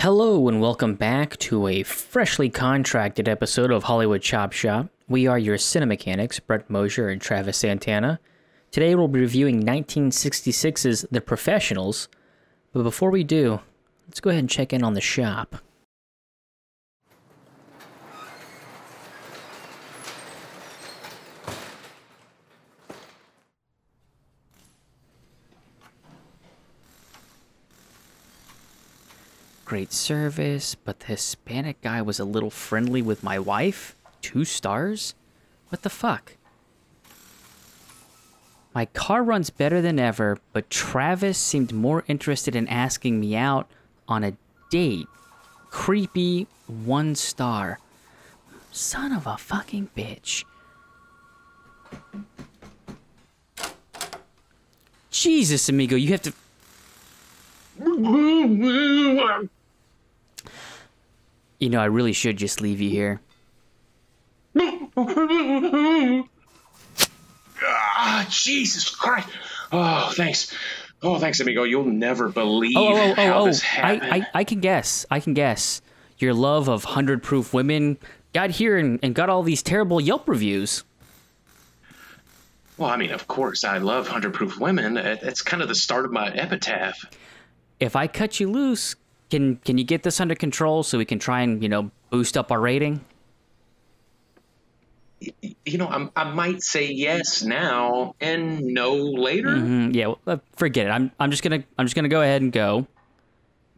Hello, and welcome back to a freshly contracted episode of Hollywood Chop Shop. We are your cinemechanics, Brett Mosier and Travis Santana. Today we'll be reviewing 1966's The Professionals. But before we do, let's go ahead and check in on the shop. Great service, but the Hispanic guy was a little friendly with my wife? Two stars? What the fuck? My car runs better than ever, but Travis seemed more interested in asking me out on a date. Creepy, one star. Son of a fucking bitch. Jesus, amigo, you have to. You know, I really should just leave you here. Ah, Jesus Christ. Oh, thanks. Oh, thanks, amigo. You'll never believe Oh, oh, oh, how oh, this oh. happened. I, I, I can guess. I can guess. Your love of 100 proof women got here and, and got all these terrible Yelp reviews. well, I mean, of course, I love 100 Proof Women. It's kind of the start of my epitaph. If I cut you loose, can can you get this under control so we can try and, you know, boost up our rating? You know, I'm, I might say yes now and no later. Mm, yeah, well, uh, forget it. I'm I'm just going to I'm just to go ahead and go.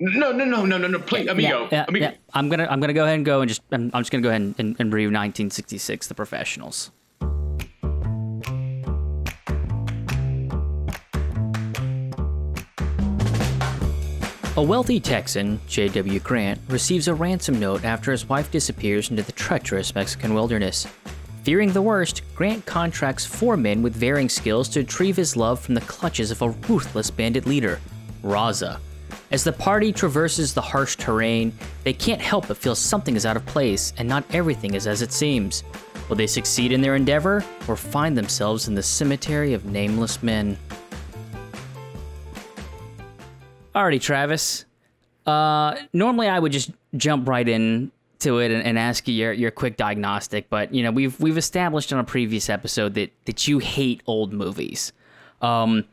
No, no, no, no, no, no. Please, amigo. yeah, yeah, amigo. yeah. I'm going to I'm to go ahead and go and just I'm, I'm just to go ahead and, and, and review 1966 The Professionals. A wealthy Texan, J.W. Grant, receives a ransom note after his wife disappears into the treacherous Mexican wilderness. Fearing the worst, Grant contracts four men with varying skills to retrieve his love from the clutches of a ruthless bandit leader, Raza. As the party traverses the harsh terrain, they can't help but feel something is out of place and not everything is as it seems. Will they succeed in their endeavor or find themselves in the cemetery of nameless men? Alrighty, Travis. Uh, normally I would just jump right in to it and, and ask you your, your quick diagnostic, but you know we've we've established on a previous episode that that you hate old movies, um,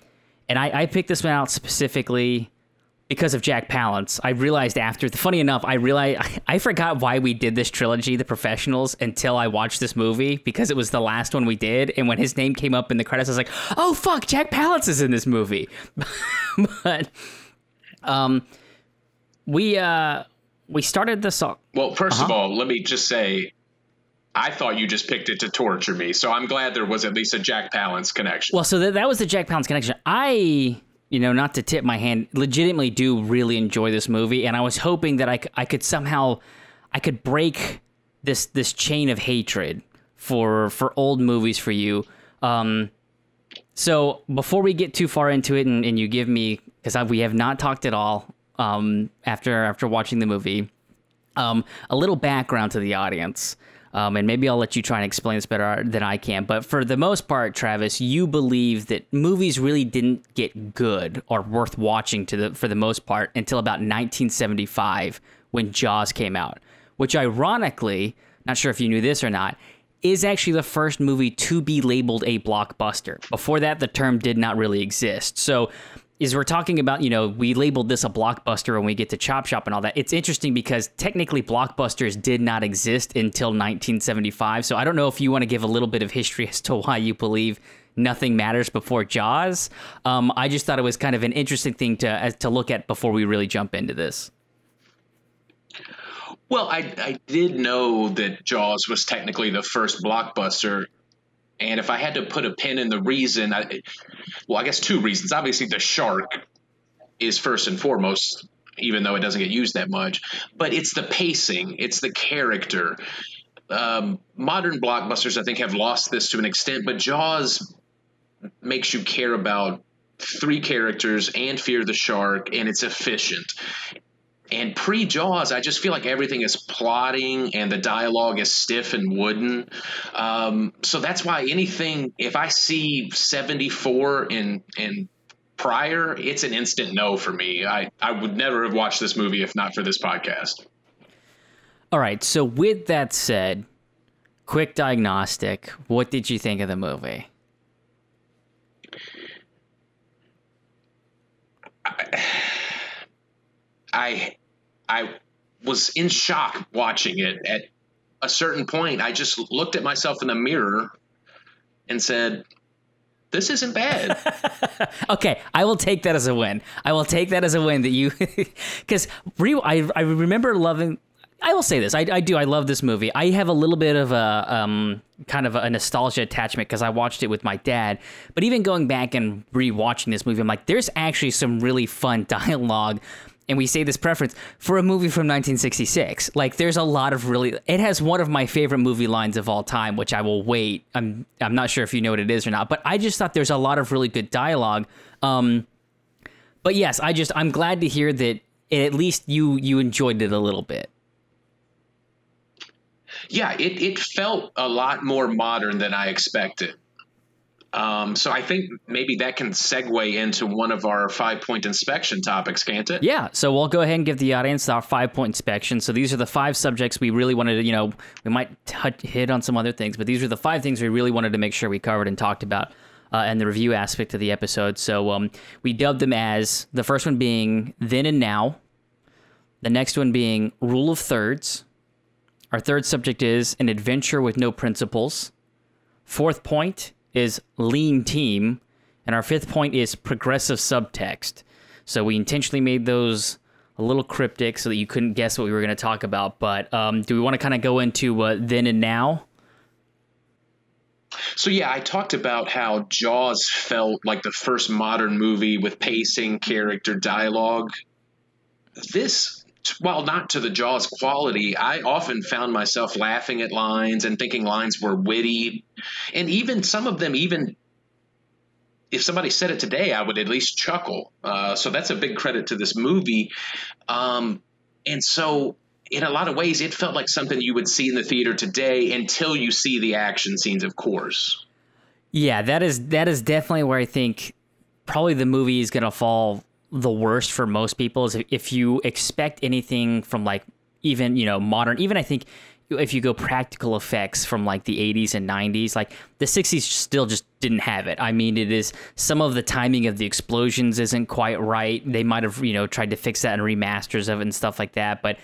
and I, I picked this one out specifically because of Jack Palance. I realized after, funny enough, I realized I forgot why we did this trilogy, The Professionals, until I watched this movie because it was the last one we did. And when his name came up in the credits, I was like, "Oh fuck, Jack Palance is in this movie." but um, we uh we started the song. Well, 1st Uh-huh. of all, let me just say, I thought you just picked it to torture me, so I'm glad there was at least a Jack Palance connection. Well, so that, that was the Jack Palance connection. I, you know, not to tip my hand, legitimately do really enjoy this movie, and I was hoping that I, c- I could somehow, I could break this this chain of hatred for for old movies for you. Um, so before we get too far into it, and, and you give me because we have not talked at all um, after after watching the movie, um, a little background to the audience. Um, and maybe I'll let you try and explain this better than I can. But for the most part, Travis, you believe that movies really didn't get good or worth watching to the for the most part until about 1975 when Jaws came out, which ironically, not sure if you knew this or not, is actually the first movie to be labeled a blockbuster. Before that, the term did not really exist. So, as we're talking about, you know, we labeled this a blockbuster when we get to Chop Shop and all that. It's interesting because technically blockbusters did not exist until 1975. So, I don't know if you want to give a little bit of history as to why you believe nothing matters before Jaws. Um, I just thought it was kind of an interesting thing to as, to look at before we really jump into this. Well, I, I did know that Jaws was technically the first blockbuster. And if I had to put a pin in the reason, I, well, I guess two reasons. Obviously, the shark is first and foremost, even though it doesn't get used that much. But it's the pacing, it's the character. Um, modern blockbusters, I think, have lost this to an extent, but Jaws makes you care about three characters and fear the shark, and it's efficient. And pre Jaws, I just feel like everything is plotting and the dialogue is stiff and wooden. Um, so that's why anything, if I see 74 in, in prior, it's an instant no for me. I, I would never have watched this movie if not for this podcast. All right. So, with that said, quick diagnostic. What did you think of the movie? I, I I was in shock watching it. At a certain point, I just looked at myself in the mirror and said, this isn't bad. okay, I will take that as a win. I will take that as a win that you, because re- I, I remember loving. I will say this. I, I do. I love this movie. I have a little bit of a um, kind of a nostalgia attachment because I watched it with my dad. But even going back and rewatching this movie, I'm like, there's actually some really fun dialogue and we say this preference for a movie from 1966. Like there's a lot of really it has one of my favorite movie lines of all time, which I will wait. I'm I'm not sure if you know what it is or not, but I just thought there's a lot of really good dialogue. Um but yes, I just I'm glad to hear that at least you you enjoyed it a little bit. Yeah, it, it felt a lot more modern than I expected. Um, so I think maybe that can segue into one of our five point inspection topics, can't it? Yeah. So we'll go ahead and give the audience our five point inspection. So these are the five subjects we really wanted to, you know, we might hit on some other things, but these are the five things we really wanted to make sure we covered and talked about. Uh, and the review aspect of the episode. So um, we dubbed them as the first one being then and now, the next one being rule of thirds. Our third subject is an adventure with no principles. Fourth point is lean team, and our fifth point is progressive subtext. So we intentionally made those a little cryptic so that you couldn't guess what we were going to talk about. But um, do we want to kind of go into uh, then and now? So yeah, I talked about how Jaws felt like the first modern movie with pacing, character, dialogue. This while not to the Jaws quality, I often found myself laughing at lines and thinking lines were witty. And even some of them, even if somebody said it today, I would at least chuckle. Uh, so that's a big credit to this movie. Um, and so, in a lot of ways, it felt like something you would see in the theater today until you see the action scenes, of course. Yeah, that is that is definitely where I think probably the movie is going to fall the worst for most people is if you expect anything from like even you know modern even i think if you go practical effects from like the 80s and 90s like the 60s still just didn't have it. I mean it is some of the timing of the explosions isn't quite right. They might have you know tried to fix that in remasters of it and stuff like that but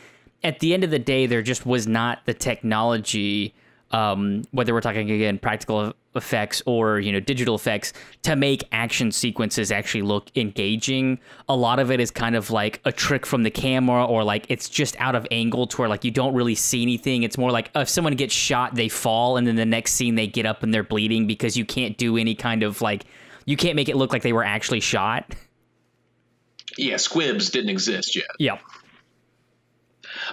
at the end of the day there just was not the technology um, whether we're talking again practical effects or you know digital effects to make action sequences actually look engaging. A lot of it is kind of like a trick from the camera or like it's just out of angle to where like you don't really see anything. It's more like if someone gets shot they fall and then the next scene they get up and they're bleeding because you can't do any kind of like you can't make it look like they were actually shot. Yeah squibs didn't exist yet. Yeah.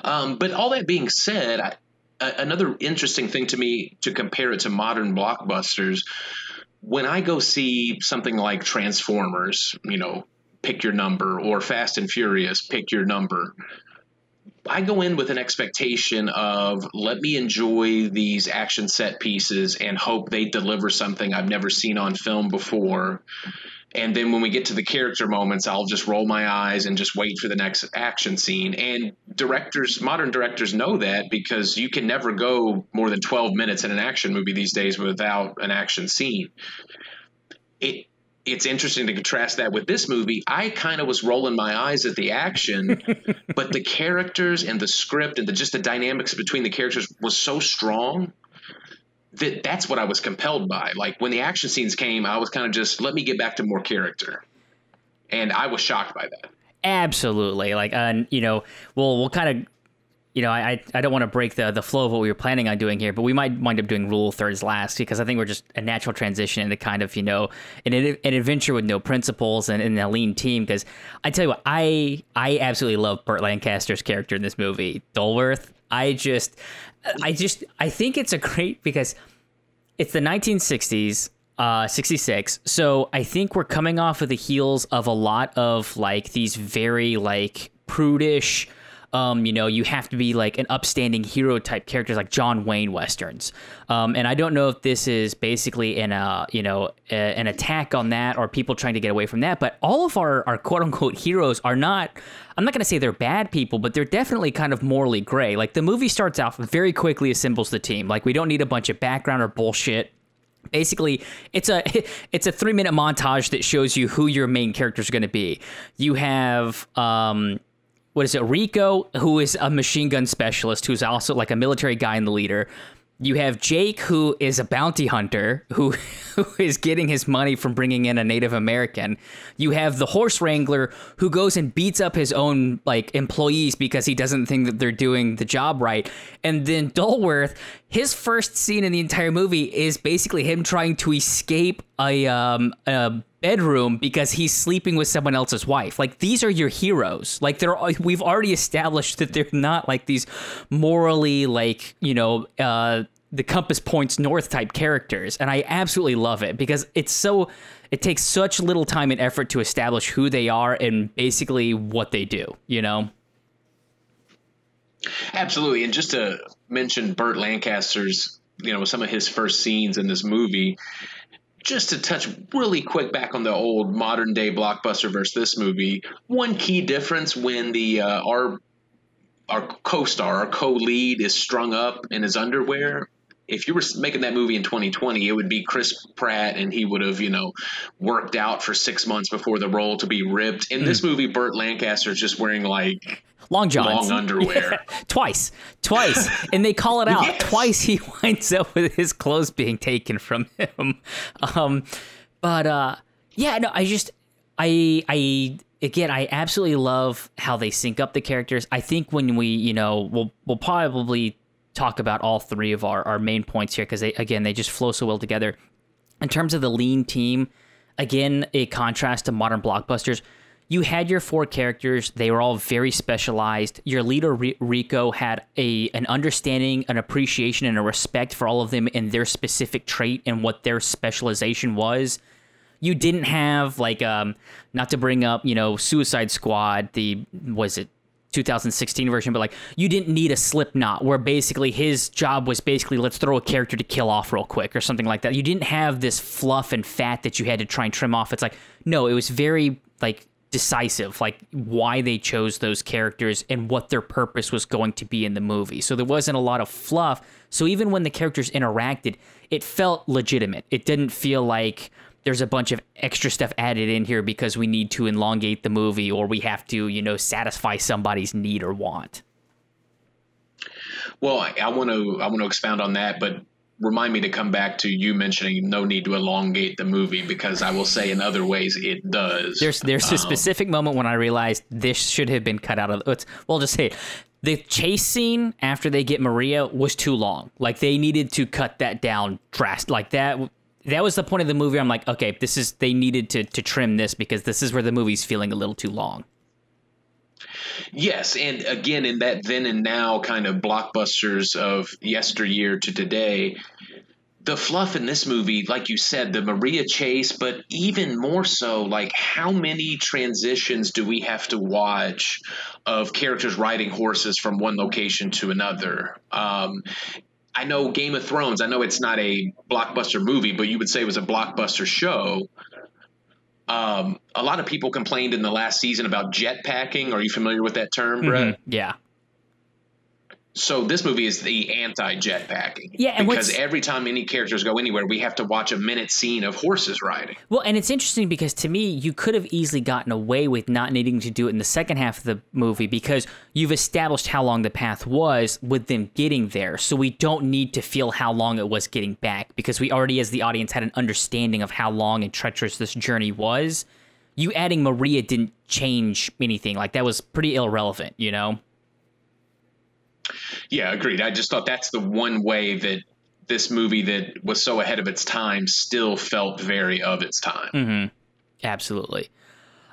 Um, but all that being said I, another interesting thing to me to compare it to modern blockbusters when I go see something like Transformers, you know, pick your number, or Fast and Furious, pick your number. I go in with an expectation of let me enjoy these action set pieces and hope they deliver something I've never seen on film before. And then when we get to the character moments, I'll just roll my eyes and just wait for the next action scene. And directors, modern directors know that because you can never go more than 12 minutes in an action movie these days without an action scene. It it's interesting to contrast that with this movie. I kind of was rolling my eyes at the action, but the characters and the script and the just the dynamics between the characters was so strong that that's what I was compelled by. Like when the action scenes came, I was kind of just let me get back to more character, and I was shocked by that. Absolutely, like, uh, you know, we'll we'll kind of. You know, I I don't want to break the the flow of what we were planning on doing here, but we might wind up doing rule thirds last because I think we're just a natural transition into kind of you know an an adventure with no principles and, and a lean team. Because I tell you what, I I absolutely love Burt Lancaster's character in this movie, Dolworth. I just I just I think it's a great because it's the 1960s, uh, 66. So I think we're coming off of the heels of a lot of like these very like prudish, Um, you know, you have to be like an upstanding hero type characters like John Wayne westerns. Um, and I don't know if this is basically an uh, you know a, an attack on that or people trying to get away from that. But all of our our quote unquote heroes are not. I'm not going to say they're bad people, but they're definitely kind of morally gray. Like the movie starts off very quickly assembles the team. Like we don't need a bunch of background or bullshit basically it's a it's a three minute montage that shows you who your main characters are going to be you have um what is it rico who is a machine gun specialist who's also like a military guy and the leader you have Jake, who is a bounty hunter, who, who is getting his money from bringing in a Native American. You have the horse wrangler, who goes and beats up his own like employees because he doesn't think that they're doing the job right. And then Dolworth, his first scene in the entire movie is basically him trying to escape a um, a bedroom because he's sleeping with someone else's wife. Like these are your heroes. Like they're we've already established that they're not like these morally like, you know, uh the compass points north type characters and I absolutely love it because it's so it takes such little time and effort to establish who they are and basically what they do, you know. Absolutely. And just to mention Burt Lancaster's, you know, some of his first scenes in this movie, just to touch really quick back on the old modern day blockbuster versus this movie, one key difference when the uh, our our co-star, our co-lead is strung up in his underwear. If you were making that movie in 2020, it would be Chris Pratt, and he would have, you know, worked out for six months before the role to be ripped. In mm. this movie, Burt Lancaster is just wearing like long johns, long underwear, twice, twice, and they call it out yes. twice. He winds up with his clothes being taken from him. Um, but uh, yeah, no, I just, I, I again, I absolutely love how they sync up the characters. I think when we, you know, we'll we'll probably talk about all three of our, our main points here because they again they just flow so well together. In terms of the lean team, again, a contrast to modern blockbusters. You had your four characters. They were all very specialized. Your leader rico had a an understanding an appreciation and a respect for all of them and their specific trait and what their specialization was. You didn't have like um not to bring up you know suicide squad the was it 2016 version but like you didn't need a slipknot where basically his job was basically let's throw a character to kill off real quick or something like that you didn't have this fluff and fat that you had to try and trim off it's like no it was very like decisive, like why they chose those characters and what their purpose was going to be in the movie. So there wasn't a lot of fluff. So even when the characters interacted, it felt legitimate. It didn't feel like there's a bunch of extra stuff added in here because we need to elongate the movie or we have to, you know, satisfy somebody's need or want. Well, I want to I want to expound on that, but remind me to come back to you mentioning no need to elongate the movie because I will say in other ways it does. There's there's um, a specific moment when I realized this should have been cut out of. It's, well, just say it. The chase scene after they get Maria was too long. Like they needed to cut that down drastic. Like that. That was the point of the movie. I'm like, okay, this is they needed to to trim this because this is where the movie's feeling a little too long. Yes, and again, in that then and now kind of blockbusters of yesteryear to today, the fluff in this movie, like you said, the Maria chase, but even more so, like how many transitions do we have to watch of characters riding horses from one location to another? Um, I know Game of Thrones. I know it's not a blockbuster movie, but you would say it was a blockbuster show. Um, a lot of people complained in the last season about jetpacking. Are you familiar with that term, Brett? Mm-hmm. Yeah. So this movie is the anti-jetpacking. Yeah, because every time any characters go anywhere, we have to watch a minute scene of horses riding. Well, and it's interesting because to me, you could have easily gotten away with not needing to do it in the second half of the movie because you've established how long the path was with them getting there. So we don't need to feel how long it was getting back because we already, as the audience, had an understanding of how long and treacherous this journey was. You adding Maria didn't change anything. Like that was pretty irrelevant, you know. Yeah, agreed. I just thought that's the one way that this movie that was so ahead of its time still felt very of its time. Mm-hmm. Absolutely.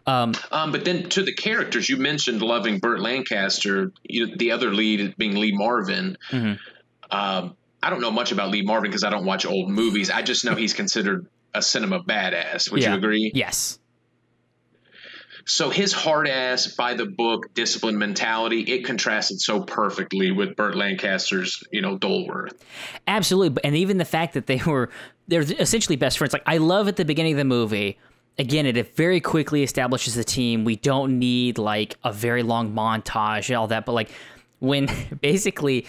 Um, um, but then to the characters, you mentioned loving Burt Lancaster, you, the other lead being Lee Marvin. Mm-hmm. Um, I don't know much about Lee Marvin because I don't watch old movies. I just know he's considered a cinema badass. Would yeah. you agree? Yes So his hard ass by the book discipline mentality, it contrasted so perfectly with Burt Lancaster's, you know, Dolworth. Absolutely, and even the fact that they were they're essentially best friends. Like I love at the beginning of the movie. Again, it very quickly establishes the team. We don't need like a very long montage, and all that, but like when basically,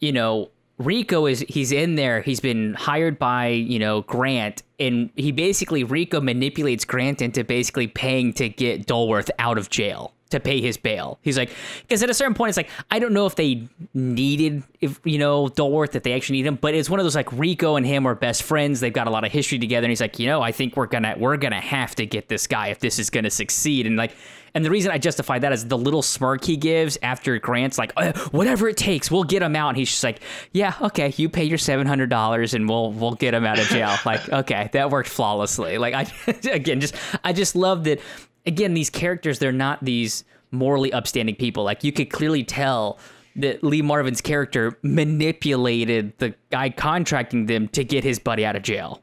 you know, Rico is he's in there. He's been hired by you know Grant, and he basically Rico manipulates Grant into basically paying to get Dolworth out of jail to pay his bail. He's like, because at a certain point, it's like I don't know if they needed, if you know, Dolworth, that they actually need him, but it's one of those like Rico and him are best friends. They've got a lot of history together, and he's like, you know, I think we're gonna we're gonna have to get this guy if this is gonna succeed, and like and the reason I justify that is the little smirk he gives after Grant's like, oh, whatever it takes, we'll get him out. And he's just like, yeah, okay, you pay your seven hundred dollars and we'll we'll get him out of jail. like, okay, that worked flawlessly. Like, I again, just I just love that. Again, these characters, they're not these morally upstanding people. Like, you could clearly tell that Lee Marvin's character manipulated the guy contracting them to get his buddy out of jail.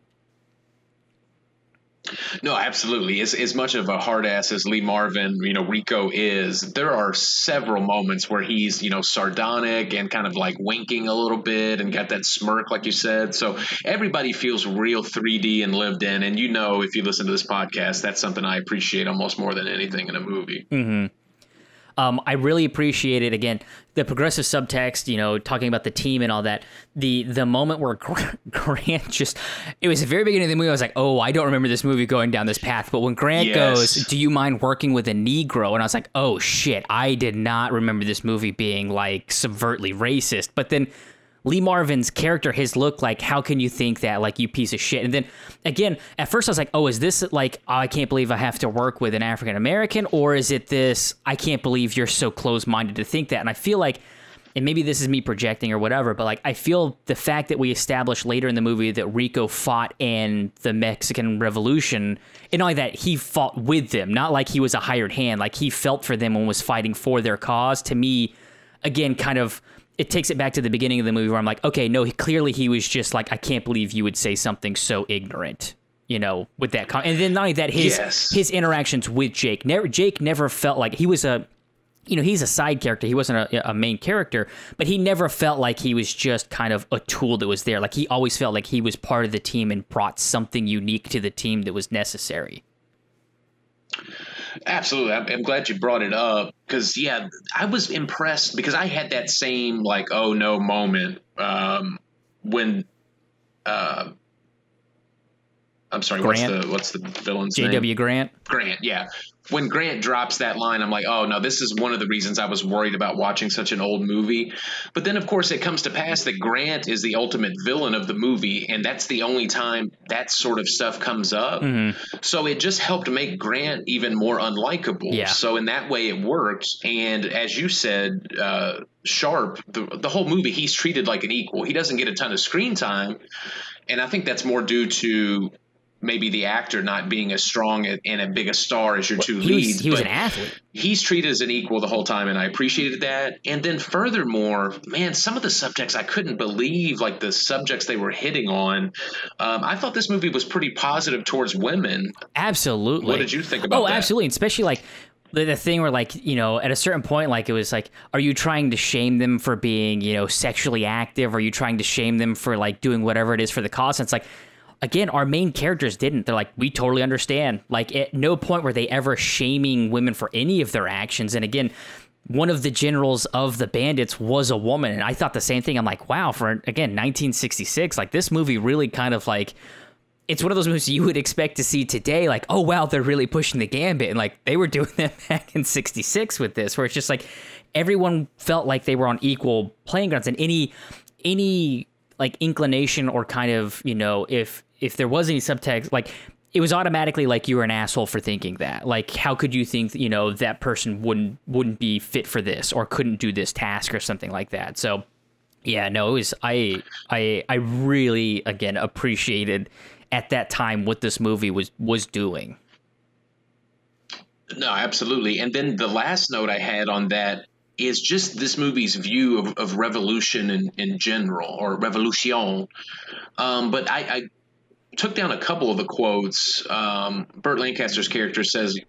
No, absolutely. As, as much of a hard ass as Lee Marvin, you know, Rico is, there are several moments where he's, you know, sardonic and kind of like winking a little bit and got that smirk, like you said. So everybody feels real 3D and lived in. And you know, if you listen to this podcast, that's something I appreciate almost more than anything in a movie. Mm-hmm. Um, I really appreciated again the progressive subtext, you know, talking about the team and all that. The the moment where Grant just it was the very beginning of the movie. I was like, oh, I don't remember this movie going down this path. But when Grant yes. goes, "Do you mind working with a Negro?" and I was like, oh shit, I did not remember this movie being like subvertly racist. But then Lee Marvin's character, his look, like, how can you think that, like, you piece of shit? And then again, at first I was like, oh, is this like, oh, I can't believe I have to work with an African American? Or is it this, I can't believe you're so close minded to think that? And I feel like, and maybe this is me projecting or whatever, but like, I feel the fact that we established later in the movie that Rico fought in the Mexican Revolution, and only that, he fought with them, not like he was a hired hand, like, he felt for them and was fighting for their cause. To me, again, kind of it takes it back to the beginning of the movie where I'm like, okay, no, he, clearly he was just like, I can't believe you would say something so ignorant, you know, with that. Con- and then not only that, his yes. his interactions with Jake, never Jake never felt like he was a, you know, he's a side character. He wasn't a, a main character, but he never felt like he was just kind of a tool that was there. Like he always felt like he was part of the team and brought something unique to the team that was necessary. Absolutely. I'm, I'm glad you brought it up because, yeah, I was impressed because I had that same, like, oh no moment um, when. Uh, I'm sorry. Grant. What's the what's the villain's? J.W. Grant. Grant. Yeah when Grant drops that line, I'm like, oh no, this is one of the reasons I was worried about watching such an old movie. But then, of course, it comes to pass that Grant is the ultimate villain of the movie, and that's the only time that sort of stuff comes up. Mm-hmm. So it just helped make Grant even more unlikable. Yeah. So in that way, it works. And as you said, uh, Sharp, the, the whole movie, he's treated like an equal. He doesn't get a ton of screen time. And I think that's more due to maybe the actor not being as strong and as big a star as your two he leads. Was, he was an athlete. He's treated as an equal the whole time, and I appreciated that. And then furthermore, man, some of the subjects I couldn't believe, like the subjects they were hitting on. Um, I thought this movie was pretty positive towards women. Absolutely. What did you think about? Oh, that? absolutely, especially like the, the thing where like you know at a certain point like it was like are you trying to shame them for being you know sexually active are you trying to shame them for like doing whatever it is for the cause and it's like again, our main characters didn't. They're like, we totally understand. Like, at no point were they ever shaming women for any of their actions. And again, one of the generals of the bandits was a woman. And I thought the same thing. I'm like, wow, for again, 1966, like this movie really kind of like, it's one of those movies you would expect to see today. Like, oh, wow, they're really pushing the gambit. And like, they were doing that back in 66 with this, where it's just like everyone felt like they were on equal playing grounds. And any, any, like inclination or kind of you know if if there was any subtext, like it was automatically like you were an asshole for thinking that. Like, how could you think you know that person wouldn't wouldn't be fit for this or couldn't do this task or something like that? So, yeah, no, it was I I I really again appreciated at that time what this movie was was doing. No, absolutely. And then the last note I had on that is just this movie's view of, of revolution in, in general or revolution. Um, but I, I took down a couple of the quotes. Um, Burt Lancaster's character says,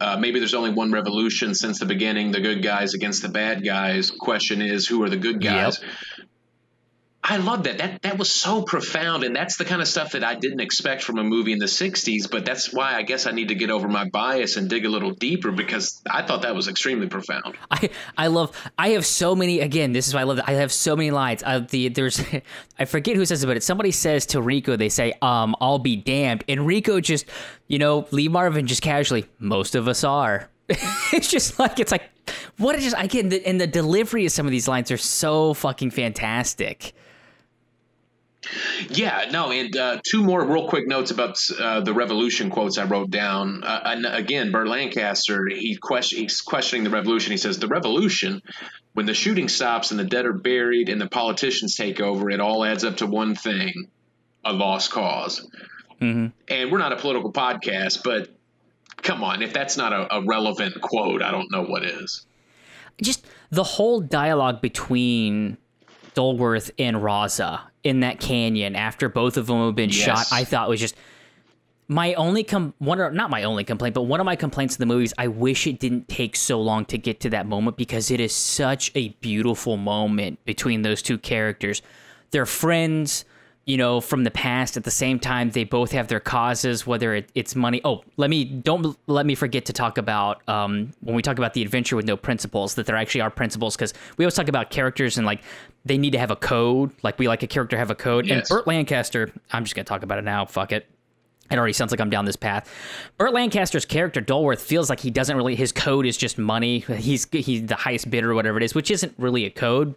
uh, maybe there's only one revolution since the beginning, the good guys against the bad guys. Question is, who are the good guys? Yep. I love that. That that was so profound, and that's the kind of stuff that I didn't expect from a movie in the '60s. But that's why I guess I need to get over my bias and dig a little deeper because I thought that was extremely profound. I I love. I have so many. Again, this is why I love. It. I have so many lines. Uh, the there's, I forget who says it, but it, somebody says to Rico, they say, "Um, I'll be damned," and Rico just, you know, Lee Marvin just casually, most of us are. it's just like it's like what it just I get and the delivery of some of these lines are so fucking fantastic. Yeah, no, and uh, two more real quick notes about uh, the revolution quotes I wrote down. Uh, and again, Burt Lancaster, he question, he's questioning the revolution. He says, The revolution, when the shooting stops and the dead are buried and the politicians take over, it all adds up to one thing a lost because mm-hmm. And we're not a political podcast, but come on, if that's not a, a relevant quote, I don't know what is. Just the whole dialogue between Dolworth and Raza in that canyon after both of them have been yes. shot, I thought was just my only com one or not my only complaint, but one of my complaints in the movies. I wish it didn't take so long to get to that moment because it is such a beautiful moment between those two characters. They're friends you know, from the past. At the same time, they both have their causes, whether it, it's money. Oh, let me don't let me forget to talk about um, when we talk about the adventure with no principles that there actually are principles because we always talk about characters and like they need to have a code. Like we like a character have a code. Yes. And Burt Lancaster, I'm just gonna talk about it now. Fuck it. It already sounds like I'm down this path. Burt Lancaster's character Dolworth feels like he doesn't really. His code is just money. He's he's the highest bidder, or whatever it is, which isn't really a code.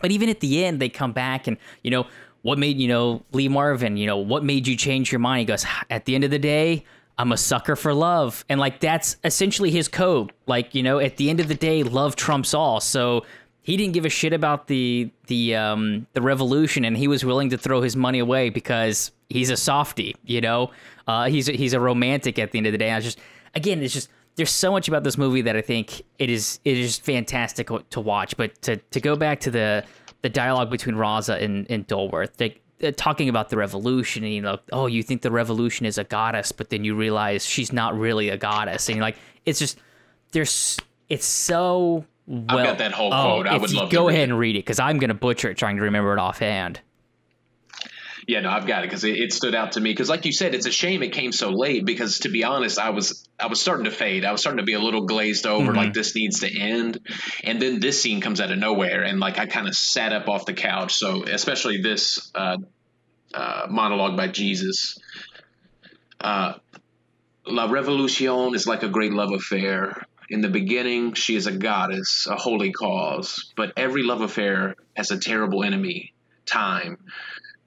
But even at the end, they come back and you know what made you know Lee Marvin? You know what made you change your mind? He goes, at the end of the day, I'm a sucker for love, and like that's essentially his code. Like you know, at the end of the day, love trumps all. So he didn't give a shit about the the um the revolution, and he was willing to throw his money away because he's a softy. You know, uh, he's he's a romantic at the end of the day. I just again, it's just there's so much about this movie that I think it is it is fantastic to watch. But to to go back to the the dialogue between Raza and, and Dolworth. They, uh, talking about the revolution and you know oh you think the revolution is a goddess but then you realize she's not really a goddess. And you're like it's just there's it's so well I've got that whole oh, quote. I would love to go ahead and read it because I'm gonna butcher it trying to remember it offhand yeah, no, I've got it because it, it, stood out to me. Because, like you said, it's a shame it came so late. Because to be honest, I was I was starting to fade. I was starting to be a little glazed over. Mm-hmm. Like this needs to end. And then this scene comes out of nowhere, and like I kind of sat up off the couch. So especially this uh, uh, monologue by Jesus. Uh, La Revolution is like a great love affair. In the beginning, she is a goddess, a holy cause. But every love affair has a terrible enemy, time.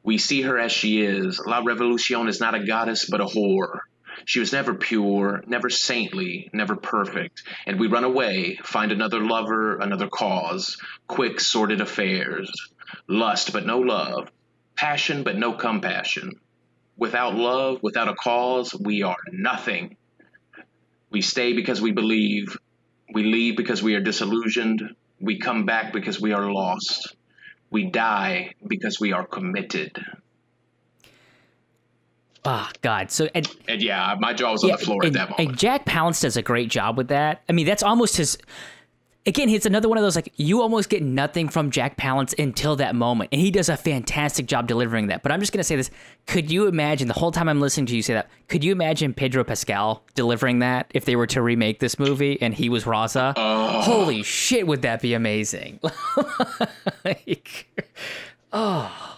We see her as she is. La Revolution is not a goddess, but a whore. She was never pure, never saintly, never perfect. And we run away, find another lover, another cause. Quick, sordid affairs. Lust, but no love. Passion, but no compassion. Without love, without a cause, we are nothing. We stay because we believe. We leave because we are disillusioned. We come back because we are lost. We die because we are committed. Oh God! So and, and yeah, my jaw was yeah, on the floor and, at that moment. And Jack Palance does a great job with that. I mean, that's almost his again, it's another one of those like you almost get nothing from Jack Palance until that moment, and he does a fantastic job delivering that. But I'm just gonna say this: Could you imagine the whole time I'm listening to you say that? Could you imagine Pedro Pascal delivering that if they were to remake this movie and he was Raza? Oh. Holy shit, would that be amazing? like, oh.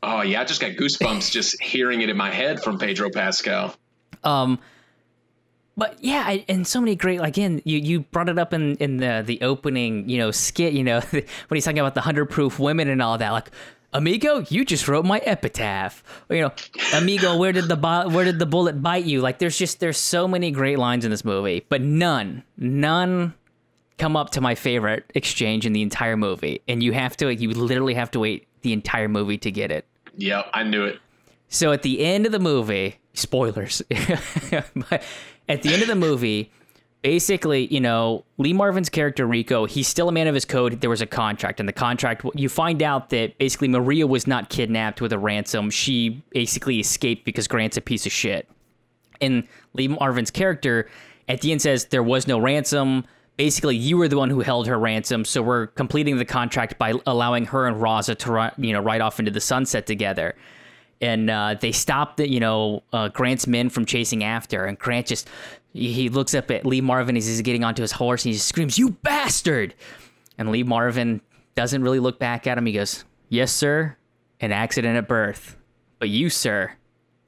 Oh yeah, I just got goosebumps just hearing it in my head from Pedro Pascal. Um, but yeah, and so many great. Again, you you brought it up in in the the opening, you know, skit. You know, when he's talking about the hundred proof women and all that. Like, amigo, you just wrote my epitaph. Or, you know, amigo, where did the where did the bullet bite you? Like, there's just there's so many great lines in this movie, but none, none come up to my favorite exchange in the entire movie. And you have to, you literally have to wait the entire movie to get it. Yeah, I knew it. So at the end of the movie, spoilers. at the end of the movie, basically, you know, Lee Marvin's character Rico, he's still a man of his code. There was a contract, and the contract, you find out that basically Maria was not kidnapped with a ransom. She basically escaped because Grant's a piece of shit. And Lee Marvin's character at the end says there was no ransom. Basically, you were the one who held her ransom, so we're completing the contract by allowing her and Raza to you know ride off into the sunset together. And uh, they stop the you know uh, Grant's men from chasing after, and Grant just he looks up at Lee Marvin as he's getting onto his horse, and he just screams, "You bastard!" And Lee Marvin doesn't really look back at him. He goes, "Yes, sir, an accident at birth, but you, sir,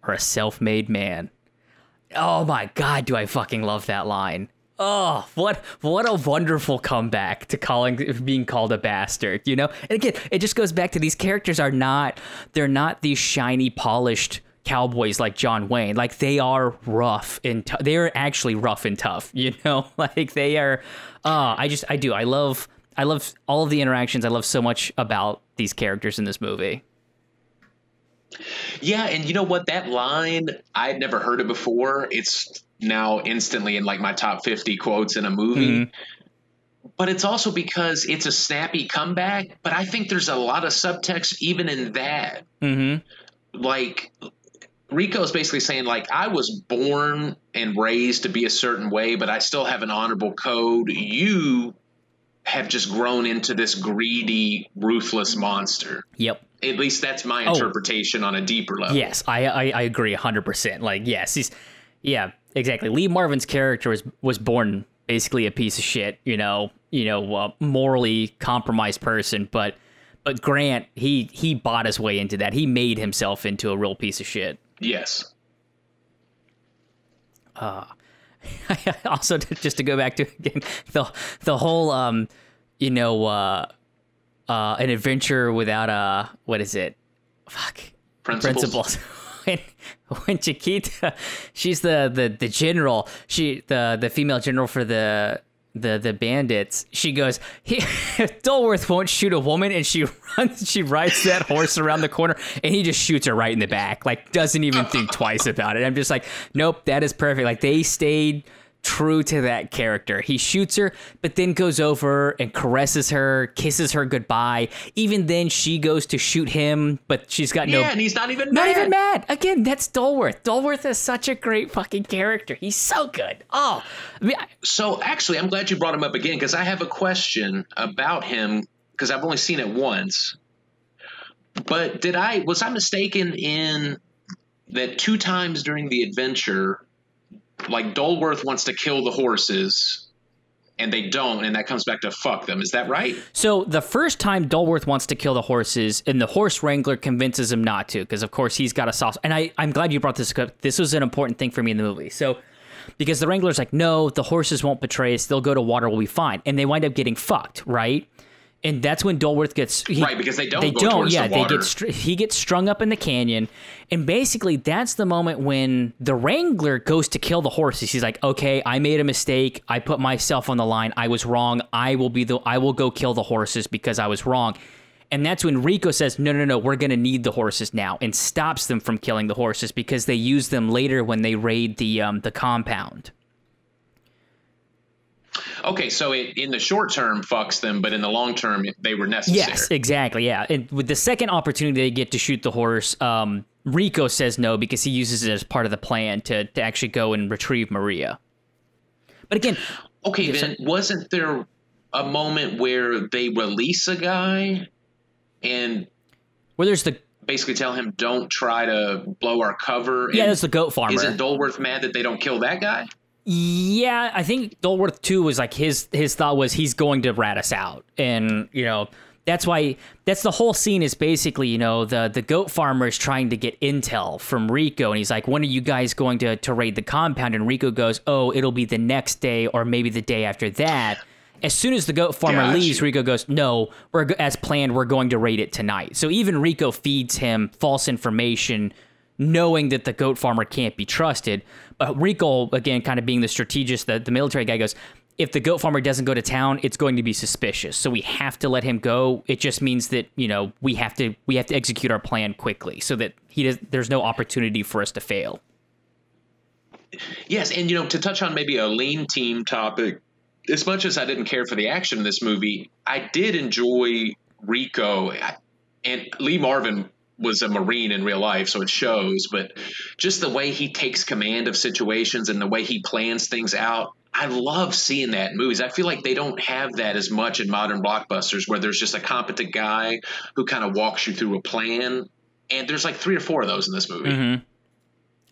are a self-made man." Oh my god, do I fucking love that line. Oh, what what a wonderful comeback to calling being called a bastard, you know? And again, it just goes back to these characters are not they're not these shiny polished cowboys like John Wayne. Like they are rough and t- they're actually rough and tough, you know? Like they are uh I just I do. I love I love all of the interactions. I love so much about these characters in this movie. Yeah, and you know what? That line, I'd never heard it before. It's now instantly in like my top 50 quotes in a movie. Mm-hmm. But it's also because it's a snappy comeback. But I think there's a lot of subtext even in that. Mm-hmm. Like, Rico's basically saying, like, I was born and raised to be a certain way, but I still have an honorable code. You have just grown into this greedy, ruthless monster. Yep. At least that's my Oh. interpretation on a deeper level. Yes, I I, I agree hundred percent. Like, yes, he's yeah, exactly. Lee Marvin's character was was born basically a piece of shit. You know, you know, uh, morally compromised person, but but Grant he he bought his way into that. He made himself into a real piece of shit. Yes. also, to, just to go back to again the the whole um, you know, uh, uh, an adventure without a what is it? Fuck Principles. principles. when Chiquita, she's the, the the general, she the the female general for the the the bandits. She goes, he, Dolworth won't shoot a woman, and she runs, she rides that horse around the corner, and he just shoots her right in the back, like doesn't even think twice about it. I'm just like, nope, that is perfect. Like they stayed true to that character. He shoots her, but then goes over and caresses her, kisses her goodbye. Even then, she goes to shoot him, but she's got no Yeah, and he's not even not mad. even mad. Again, that's Dolworth. Dolworth is such a great fucking character. He's so good. Oh, I mean, I- So actually, I'm glad you brought him up again because I have a question about him because I've only seen it once. But did I was I mistaken in that two times during the adventure, like Dolworth wants to kill the horses, and they don't, and that comes back to fuck them. Is that right? so the first time Dolworth wants to kill the horses, and the horse wrangler convinces him not to, because of course he's got a sauce. And I, I'm glad you brought this up. This was an important thing for me in the movie. So. Because the wrangler's like, no, the horses won't betray us. They'll go to water. We'll be fine. And they wind up getting fucked, right? And that's when Dolworth gets he- Right, because they don't They don't. Yeah, the they get str- he gets strung up in the canyon, and basically that's the moment when the wrangler goes to kill the horses. He's like, okay, I made a mistake. I put myself on the line. I was wrong. I will be the. I will go kill the horses because I was wrong. And that's when Rico says, no, no, no, we're going to need the horses now, and stops them from killing the horses because they use them later when they raid the um, the compound. Okay, so it in the short term fucks them, but in the long term they were necessary. Yes, exactly. Yeah, and with the second opportunity they get to shoot the horse, um, Rico says no because he uses it as part of the plan to to actually go and retrieve Maria. But again, Okay, then wasn't there a moment where they release a guy and where there's the basically tell him don't try to blow our cover? yeah, and there's the goat farmer. Isn't Dolworth mad that they don't kill that guy? Yeah, I think Dolworth too was like his his thought was he's going to rat us out, and you know that's why that's the whole scene is basically you know the the goat farmer is trying to get intel from Rico, and he's like, when are you guys going to to raid the compound? And Rico goes, oh, it'll be the next day or maybe the day after that. As soon as the goat farmer leaves. Rico goes, "No, we're as planned. We're going to raid it tonight." So even Rico feeds him false information, knowing that the goat farmer can't be trusted. But Rico, again, kind of being the strategist, the, the military guy, goes, "If the goat farmer doesn't go to town, it's going to be suspicious. So we have to let him go. It just means that you know we have to we have to execute our plan quickly, so that he does, there's no opportunity for us to fail." Yes, and you know, to touch on maybe a lean team topic, as much as I didn't care for the action in this movie, I did enjoy Rico and Lee Marvin was a Marine in real life, so it shows. But just the way he takes command of situations and the way he plans things out, I love seeing that in movies. I feel like they don't have that as much in modern blockbusters where there's just a competent guy who kind of walks you through a plan. And there's like three or four of those in this movie. Mm-hmm.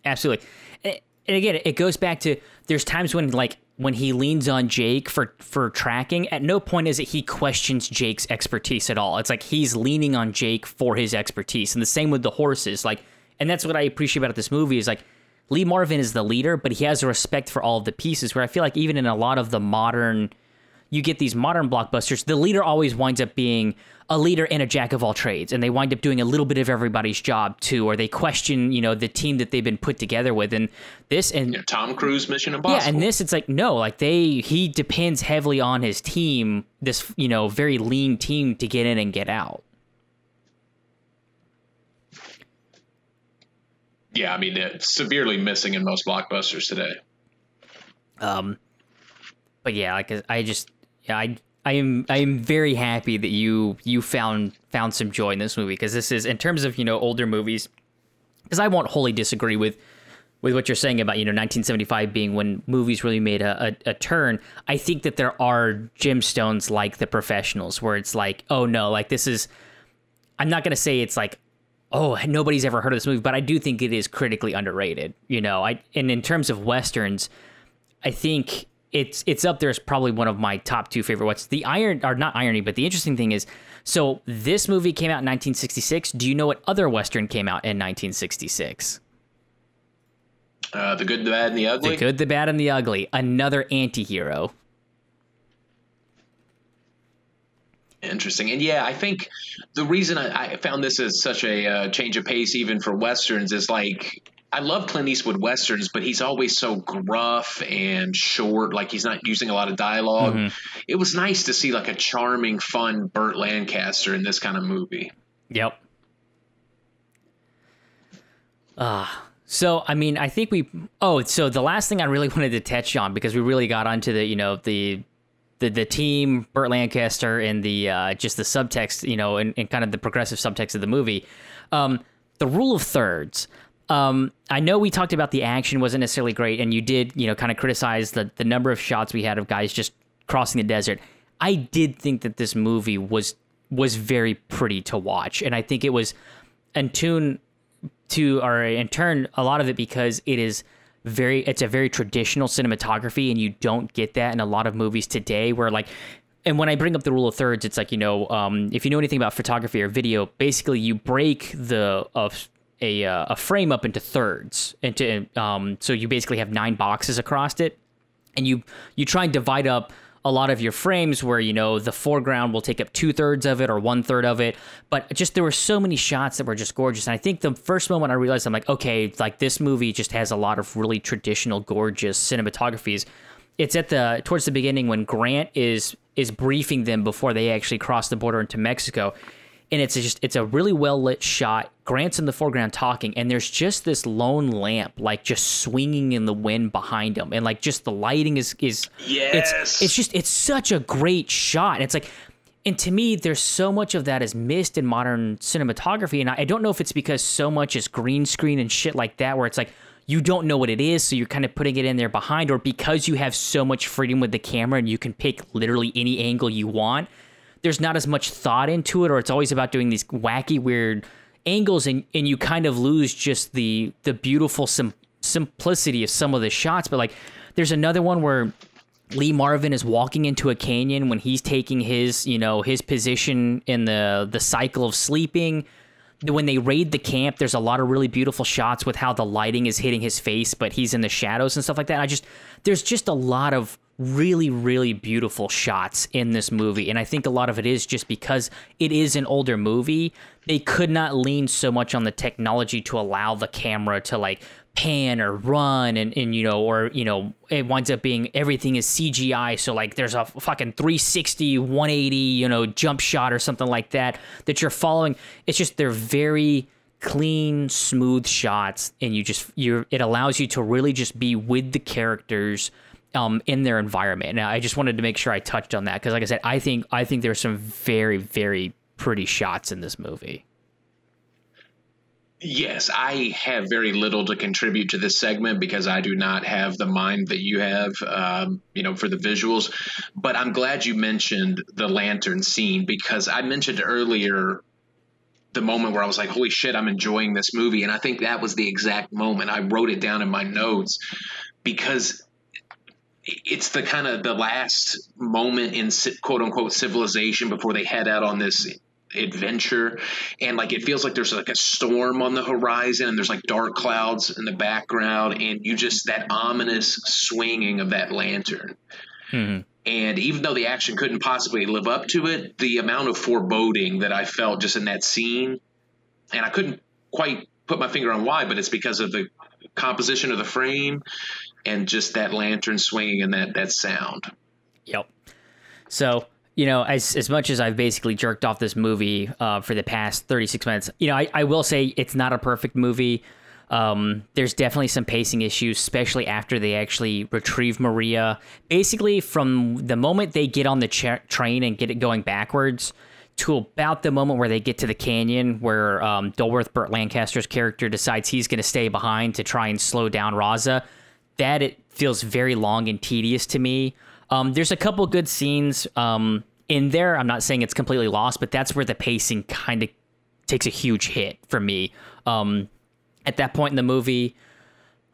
Absolutely. And again, it goes back to there's times when like when he leans on Jake for for tracking, at no point is it he questions Jake's expertise at all. It's like he's leaning on Jake for his expertise. And the same with the horses. Like and that's what I appreciate about this movie is like Lee Marvin is the leader, but he has a respect for all of the pieces. Where I feel like even in a lot of the modern, you get these modern blockbusters, the leader always winds up being a leader and a jack of all trades, and they wind up doing a little bit of everybody's job too, or they question, you know, the team that they've been put together with. And this and yeah, Tom Cruise Mission Impossible. Yeah, and this it's like no, like they he depends heavily on his team, this you know very lean team to get in and get out. yeah, I mean, it's severely missing in most blockbusters today. Um, but yeah, like I just, I, I am, I am very happy that you, you found, found some joy in this movie because this is in terms of you know older movies. Because I won't wholly disagree with, with what you're saying about you know 1975 being when movies really made a, a, a turn. I think that there are gemstones like The Professionals where it's like, oh no, like this is. I'm not gonna say it's like oh, nobody's ever heard of this movie, but I do think it is critically underrated. You know, I and in terms of westerns, I think it's it's up there as probably one of my top two favorite ones. The iron or not irony, but the interesting thing is, so this movie came out in 1966. Do you know what other western came out in 1966? Uh, the good, the bad, and the ugly. The good, the bad, and the ugly. Another anti-hero. Interesting. And yeah, I think the reason I, I found this as such a uh, change of pace, even for Westerns, is like I love Clint Eastwood Westerns, but he's always so gruff and short, like he's not using a lot of dialog mm-hmm. It was nice to see like a charming, fun Burt Lancaster in this kind of movie. Yep. Ah. Uh, so I mean, I think we. Oh, so the last thing I really wanted to touch on because we really got onto the you know the the the team, Burt Lancaster, and the uh, just the subtext, you know, and, and, kind of the progressive subtext of the movie. Um, the rule of thirds. Um, I know we talked about the action wasn't necessarily great, and you did, you know, kind of criticize the the number of shots we had of guys just crossing the desert. I did think that this movie was was very pretty to watch, and I think it was in tune to, or in turn, a lot of it because it is very it's a very traditional cinematography and you don't get that in a lot of movies today where like and when I bring up the rule of thirds, it's like you know, um, if you know anything about photography or video, basically you break the of a uh, a frame up into thirds, into um, so you basically have nine boxes across it, and you you try and divide up a lot of your frames where you know the foreground will take up two thirds of it or one third of it. But just there were so many shots that were just gorgeous. And i think the first moment i realized i'm like okay like this movie just has a lot of really traditional gorgeous cinematographies. It's at the towards the beginning when grant is is briefing them before they actually cross the border into mexico. And it's just it's a really well lit shot. Grant's in the foreground talking, and there's just this lone lamp like just swinging in the wind behind him, and like just the lighting is is yes. It's it's just it's such a great shot. And it's like. And to me, there's so much of that is missed in modern cinematography, and I, I don't know if it's because so much is green screen and shit like that, where it's like you don't know what it is, so you're kind of putting it in there behind, or because you have so much freedom with the camera and you can pick literally any angle you want there's not as much thought into it, or it's always about doing these wacky, weird angles, and, and you kind of lose just the the beautiful sim- simplicity of some of the shots. But like, there's another one where Lee Marvin is walking into a canyon when he's taking his, you know, his position in the the cycle of sleeping. When they raid the camp, there's a lot of really beautiful shots with how the lighting is hitting his face, but he's in the shadows and stuff like that. I just there's just a lot of really, really beautiful shots in this movie. And I think a lot of it is just because it is an older movie. They could not lean so much on the technology to allow the camera to like pan or run and, and you know, or, you know, it winds up being everything is CGI. So like there's a fucking 360, 180, you know, jump shot or something like that that you're following. It's just they're very clean, smooth shots. And you just, you're, it allows you to really just be with the characters um, in their environment. And I just wanted to make sure I touched on that because, like I said, I think I think there's some very very pretty shots in this movie. Yes, I have very little to contribute to this segment because I do not have the mind that you have, um, you know, for the visuals. But I'm glad you mentioned the lantern scene because I mentioned earlier the moment where I was like, holy shit, I'm enjoying this movie. And I think that was the exact moment. I wrote it down in my notes because it's the kind of the last moment in quote unquote civilization before they head out on this adventure. And like it feels like there's like a storm on the horizon and there's like dark clouds in the background and you just that ominous swinging of that lantern. Mm-hmm. and even though the action couldn't possibly live up to it the amount of foreboding that i felt just in that scene and i couldn't quite put my finger on why but it's because of the composition of the frame and just that lantern swinging and that that sound. Yep. So you know, as as much as I've basically jerked off this movie uh, for the past 36 minutes, you know, I, I will say it's not a perfect movie. Um, there's definitely some pacing issues, especially after they actually retrieve Maria. Basically, from the moment they get on the cha- train and get it going backwards to about the moment where they get to the canyon, where um, Dolworth Burt Lancaster's character decides he's going to stay behind to try and slow down Raza, that it feels very long and tedious to me. Um, there's a couple good scenes. Um, in there. I'm not saying it's completely lost, but that's where the pacing kind of takes a huge hit for me. Um, at that point in the movie,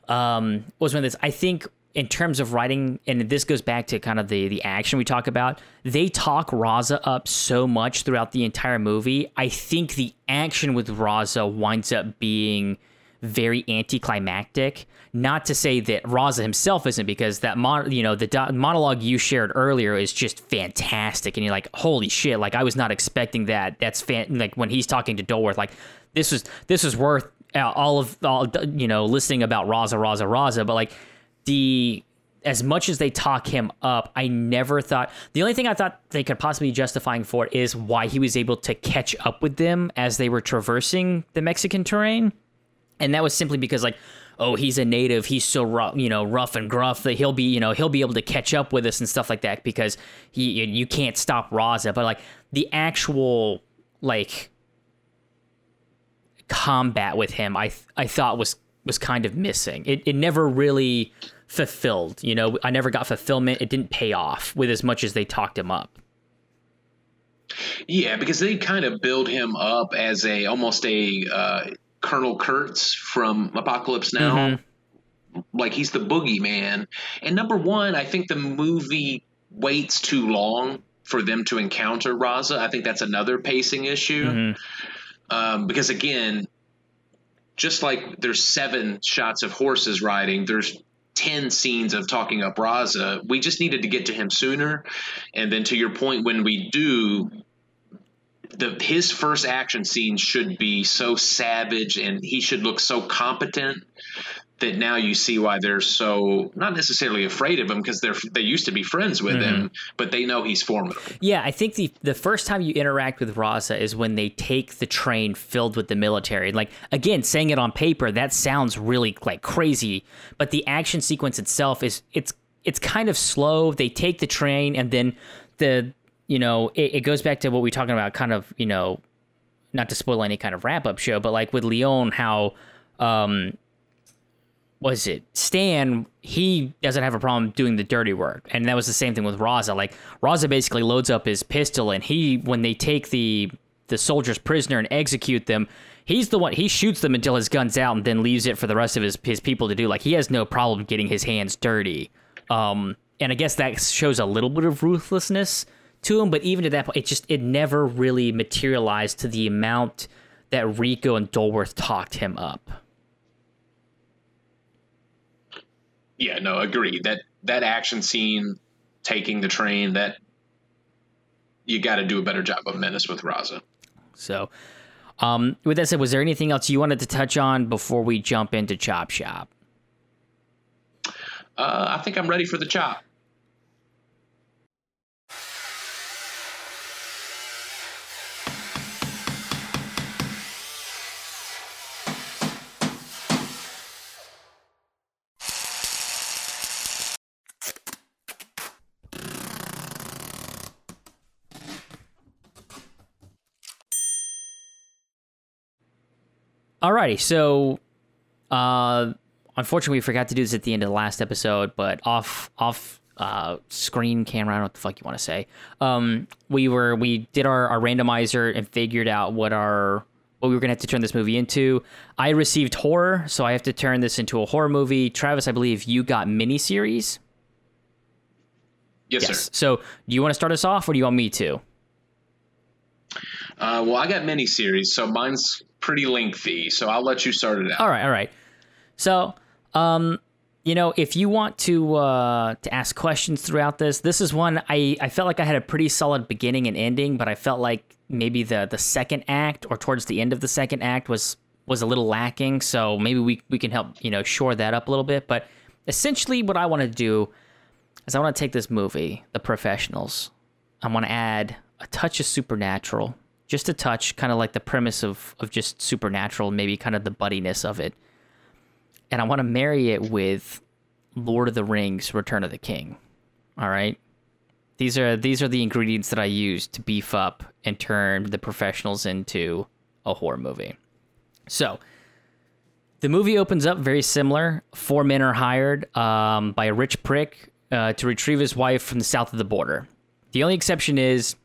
um, was when this. I think in terms of writing, and this goes back to kind of the the action we talk about. They talk Raza up so much throughout the entire movie. I think the action with Raza winds up being very anticlimactic. Not to say that Raza himself isn't, because that mon- you know the do- monologue you shared earlier is just fantastic, and you're like, holy shit! Like I was not expecting that. That's fan- like when he's talking to Dolworth, like this was this was worth uh, all of all you know listening about Raza, Raza, Raza, but like the as much as they talk him up, I never thought the only thing I thought they could possibly be justifying for is why he was able to catch up with them as they were traversing the Mexican terrain and that was simply because like oh he's a native he's so rough you know rough and gruff that he'll be you know he'll be able to catch up with us and stuff like that because he you can't stop Raza. But like the actual like combat with him I I thought was was kind of missing. It it never really fulfilled you know? I never got fulfillment. It didn't pay off with as much as they talked him up. Yeah, because they kind of build him up as a almost a uh, Colonel Kurtz from Apocalypse Now. Mm-hmm. Like he's the boogeyman. And number one, I think the movie waits too long for them to encounter Raza. I think that's another pacing issue. Mm-hmm. Um, because again, just like there's seven shots of horses riding, there's 10 scenes of talking up Raza. We just needed to get to him sooner. And then to your point, when we do, the his first action scene should be so savage and he should look so competent that now you see why they're so not necessarily afraid of him because they're they used to be friends with mm-hmm. him, but they know he's formidable. Yeah, I think the the first time you interact with Raza is when they take the train filled with the military. Like again, saying it on paper, that sounds really like crazy, but the action sequence itself is it's it's kind of slow. They take the train and then the you know, it, it goes back to what we are talking about, kind of, you know, not to spoil any kind of wrap up show, but like with Leon, how, um, was it Stan? He doesn't have a problem doing the dirty work, and that was the same thing with Raza. Like Raza basically loads up his pistol, and he, when they take the the soldiers prisoner and execute them, he's the one he shoots them until his gun's out, and then leaves it for the rest of his his people to do. Like he has no problem getting his hands dirty. Um, and I guess that shows a little bit of ruthlessness to him, but even at that point, it just it never really materialized to the amount that Rico and Dolworth talked him up. Yeah, no, agree. That that action scene taking the train, that you got to do a better job of menace with Raza. So, um, with that said, was there anything else you wanted to touch on before we jump into Chop Shop? Uh, I think I'm ready for the chop. Alrighty, so uh, unfortunately, we forgot to do this at the end of the last episode, but off off uh, screen camera, I don't know what the fuck you want to say. Um, we were we did our, our randomizer and figured out what our what we were gonna have to turn this movie into. I received horror, so I have to turn this into a horror movie. Travis, I believe you got miniseries. Yes, Yes. sir. So, do you want to start us off, or do you want me to? Uh, well, I got miniseries, so mine's pretty lengthy. So I'll let you start it out. All right, all right. So, um, you know, if you want to uh, to ask questions throughout this, this is one I I felt like I had a pretty solid beginning and ending, but I felt like maybe the the second act or towards the end of the second act was was a little lacking. So maybe we we can help you know shore that up a little bit. But essentially, what I want to do is I want to take this movie, The Professionals. I want to add a touch of supernatural, just a touch, kind of like the premise of of just supernatural, maybe kind of the buddiness of it and I want to marry it with Lord of the Rings: Return of the King. All right, these are these are the ingredients that I use to beef up and turn the professionals into a horror movie. So, the movie opens up very similar. Four men are hired um, by a rich prick uh, to retrieve his wife from the south of the border. The only exception is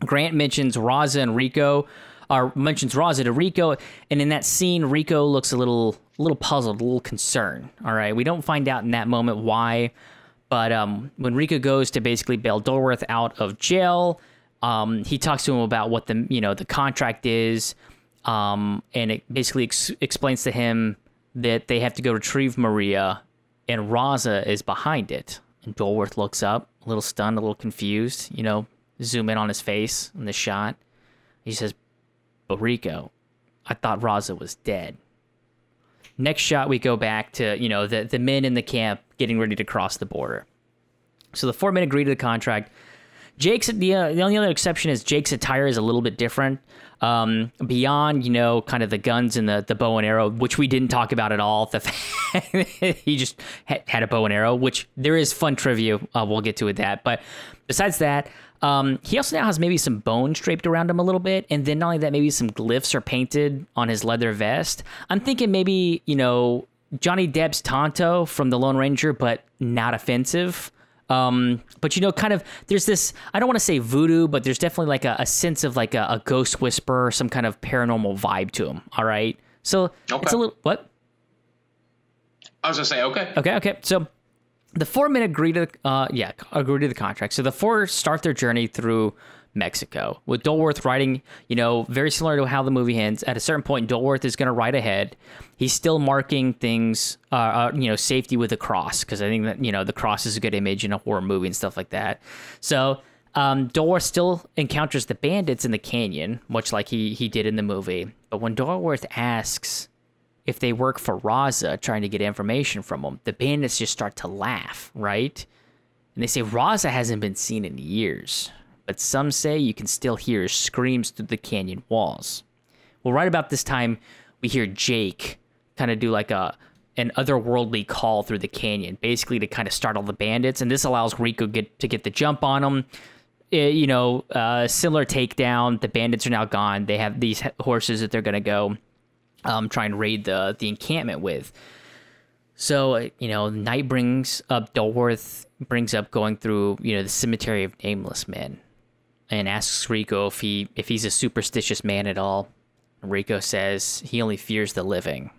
Grant mentions Raza and Rico, or mentions Raza to Rico, and in that scene, Rico looks a little, a little puzzled, a little concerned. All right, we don't find out in that moment why, but um, when Rico goes to basically bail Dolworth out of jail, um, he talks to him about what the you know the contract is, um, and it basically ex- explains to him that they have to go retrieve Maria, and Raza is behind it. And Dolworth looks up, a little stunned, a little confused. You know, zoom in on his face in the shot. He says, "But Rico, I thought Raza was dead." Next shot, we go back to you know the the men in the camp getting ready to cross the border. So the four men agree to the contract. Jake's the uh, the only other exception is Jake's attire is a little bit different. Um, beyond you know kind of the guns and the the bow and arrow, which we didn't talk about at all. The he just ha- had a bow and arrow, which there is fun trivia. Uh, we'll get to with that. But besides that, um, he also now has maybe some bones draped around him a little bit, and then not only that, maybe some glyphs are painted on his leather vest. I'm thinking maybe you know Johnny Depp's Tonto from The Lone Ranger, but not offensive. Um, but you know, kind of, there's this, I don't want to say voodoo, but there's definitely like a, a sense of like a, a ghost whisper, some kind of paranormal vibe to him. All right. So it's a little, what? I was gonna say okay. Okay, okay. So the four men agree to, uh, yeah, agree to the contract. So the four start their journey through Mexico with Dolworth riding, you know, very similar to how the movie ends. At a certain point, Dolworth is going to ride ahead. He's still marking things, uh, uh you know, safety with a cross because I think that you know the cross is a good image in a horror movie and stuff like that. So. Um, Dolworth still encounters the bandits in the canyon, much like he he did in the movie. But when Dolworth asks if they work for Raza trying to get information from them, the bandits just start to laugh, right? And they say Raza hasn't been seen in years, but some say you can still hear his screams through the canyon walls. Well, right about this time, we hear Jake kind of do like a an otherworldly call through the canyon, basically to kind of startle the bandits, and this allows Rico get to get the jump on them. Eh, you know, uh, similar takedown. The bandits are now gone. They have these horses that they're gonna go um, try and raid the the encampment with. So you know, night brings up Dolworth brings up going through you know the cemetery of nameless men, and asks Rico if he if he's a superstitious man at all. Rico says he only fears the living,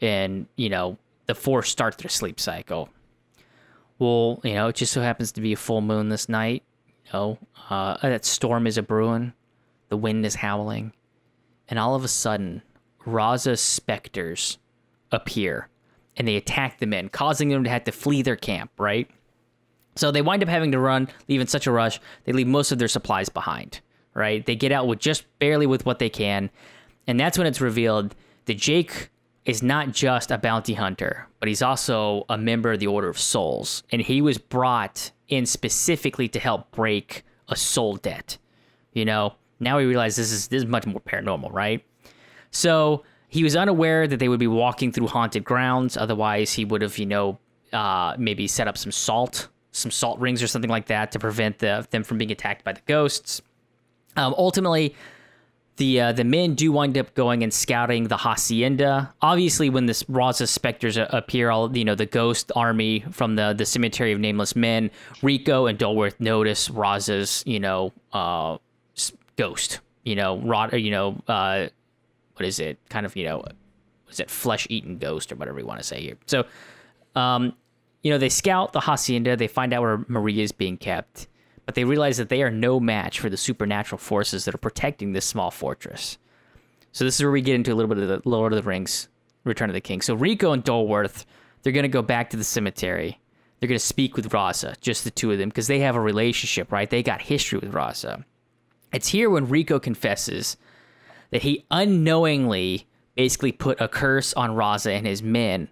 and you know the four start their sleep cycle. Well, you know, it just so happens to be a full moon this night. You know, uh, that storm is a brewing, the wind is howling, and all of a sudden, Raza's specters appear and they attack the men, causing them to have to flee their camp, right? So they wind up having to run, leave in such a rush, they leave most of their supplies behind, right? They get out with just barely with what they can. And that's when it's revealed that Jake is not just a bounty hunter, but he's also a member of the Order of Souls. And he was brought in specifically to help break a soul debt. You know, now we realize this is this is much more paranormal, right? So he was unaware that they would be walking through haunted grounds. Otherwise, he would have, you know, uh, maybe set up some salt, some salt rings or something like that to prevent the, them from being attacked by the ghosts. Um, ultimately, the uh, the men do wind up going and scouting the hacienda. Obviously, when the Raza specters appear, all you know the ghost army from the the cemetery of nameless men. Rico and Dolworth notice Raza's you know uh, ghost. You know, rot. You know, uh, what is it? Kind of you know, is it flesh eating ghost or whatever you want to say here. So, um, you know, they scout the hacienda. They find out where Maria is being kept but they realize that they are no match for the supernatural forces that are protecting this small fortress. So this is where we get into a little bit of the Lord of the Rings, Return of the King. So Rico and Dolworth, they're going to go back to the cemetery. They're going to speak with Raza, just the two of them, because they have a relationship, right? They got history with Raza. It's here when Rico confesses that he unknowingly basically put a curse on Raza and his men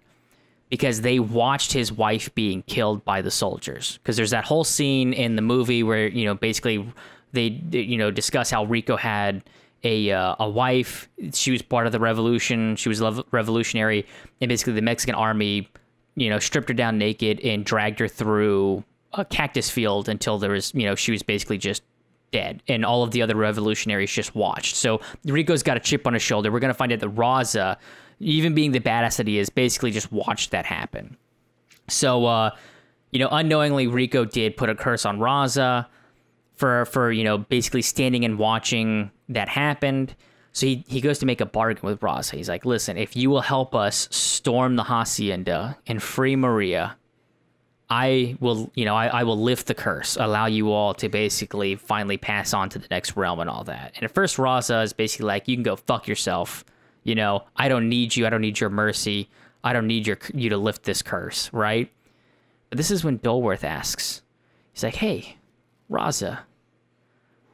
because they watched his wife being killed by the soldiers. Because there's that whole scene in the movie where you know basically they, you know discuss how Rico had a uh, a wife. She was part of the revolution. She was a revolutionary, and basically the Mexican army, you know, stripped her down naked and dragged her through a cactus field until there was you know she was basically just dead, and all of the other revolutionaries just watched. So Rico's got a chip on his shoulder. We're gonna find out that Raza even being the badass that he is, basically just watched that happen. So, uh, you know, unknowingly, Rico did put a curse on Raza for for you know basically standing and watching that happened. So he, he goes to make a bargain with Raza. He's like, listen, if you will help us storm the hacienda and free Maria, I will, you know, I, I will lift the curse, allow you all to basically finally pass on to the next realm and all that. And at first, Raza is basically like, you can go fuck yourself. You know, I don't need you. I don't need your mercy. I don't need your you to lift this curse, right? But this is when Dolworth asks. He's like, "Hey, Raza,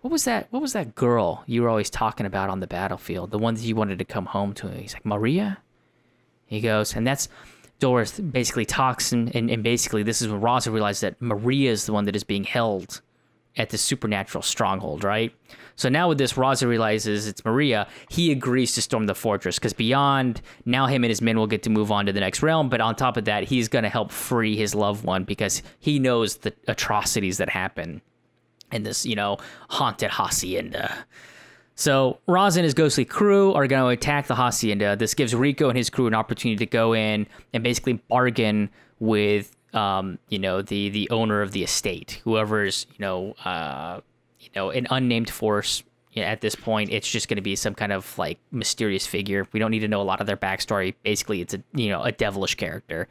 what was that? What was that girl you were always talking about on the battlefield? The one that you wanted to come home to?" He's like, "Maria." He goes, and that's Dolworth basically talks, and, and, and basically this is when Raza realizes that Maria is the one that is being held at the supernatural stronghold, right? So now with this, Raza realizes it's Maria. He agrees to storm the fortress because beyond now, him and his men will get to move on to the next realm. But on top of that, he's going to help free his loved one because he knows the atrocities that happen in this, you know, haunted hacienda. So Raza and his ghostly crew are going to attack the hacienda. This gives Rico and his crew an opportunity to go in and basically bargain with, um, you know, the the owner of the estate, whoever's, you know, uh, you know an unnamed force you know, at this point it's just going to be some kind of like mysterious figure. We don't need to know a lot of their backstory. Basically it's a you know a devilish character.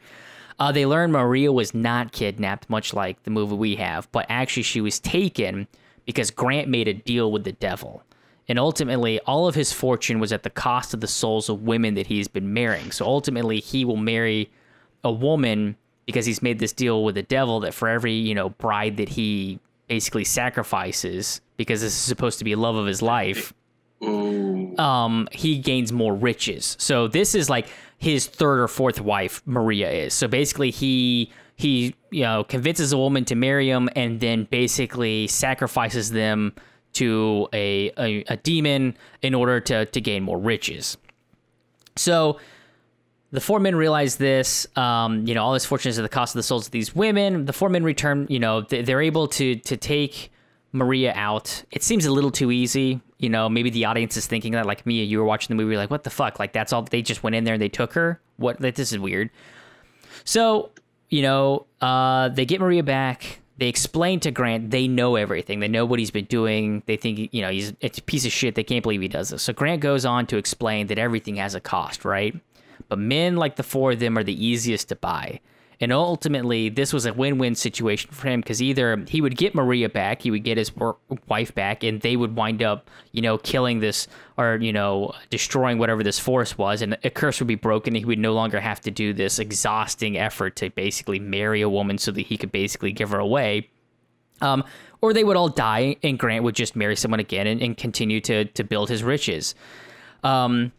Uh, they learn maria was not kidnapped much like the movie we have but actually she was taken because grant made a deal with the devil and ultimately all of his fortune was at the cost of the souls of women that he's been marrying so ultimately he will marry a woman because he's made this deal with the devil that for every you know bride that he basically sacrifices because this is supposed to be love of his life. Um, he gains more riches. So this is like his third or fourth wife, Maria is. So basically, he he you know convinces a woman to marry him, and then basically sacrifices them to a, a, a demon in order to to gain more riches. So the four men realize this. Um, you know, all this fortune is at the cost of the souls of these women. The four men return. You know, they're able to to take Maria out. It seems a little too easy. You know, maybe the audience is thinking that, like me, you were watching the movie, like, what the fuck? Like, that's all. They just went in there and they took her. What? Like, this is weird. So, you know, uh, they get Maria back. They explain to Grant they know everything. They know what he's been doing. They think, you know, he's it's a piece of shit. They can't believe he does this. So Grant goes on to explain that everything has a cost, right? But men like the four of them are the easiest to buy. And ultimately, this was a win win situation for him because either he would get Maria back, he would get his wife back, and they would wind up, you know, killing this or, you know, destroying whatever this force was. And a curse would be broken. And he would no longer have to do this exhausting effort to basically marry a woman so that he could basically give her away. Um, or they would all die, and Grant would just marry someone again and, and continue to, to build his riches. Um,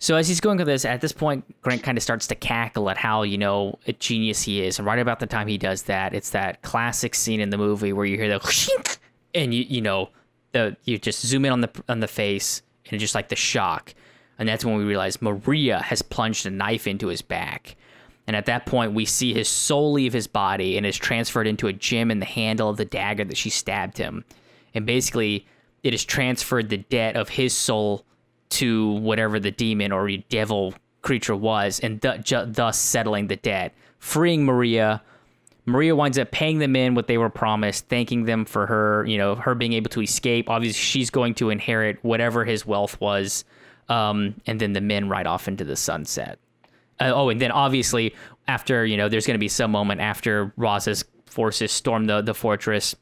so as he's going through this, at this point, Grant kind of starts to cackle at how you know a genius he is. And right about the time he does that, it's that classic scene in the movie where you hear the and you you know the you just zoom in on the on the face and just like the shock, and that's when we realize Maria has plunged a knife into his back. And at that point, we see his soul leave his body and is transferred into a gem in the handle of the dagger that she stabbed him. And basically, it has transferred the debt of his soul to whatever the demon or devil creature was, and th- ju- thus settling the debt, freeing Maria. Maria winds up paying them in what they were promised, thanking them for her, you know, her being able to escape. Obviously, she's going to inherit whatever his wealth was, um, and then the men ride off into the sunset. Uh, oh, and then obviously after you know, there's going to be some moment after Raza's forces storm the the fortress.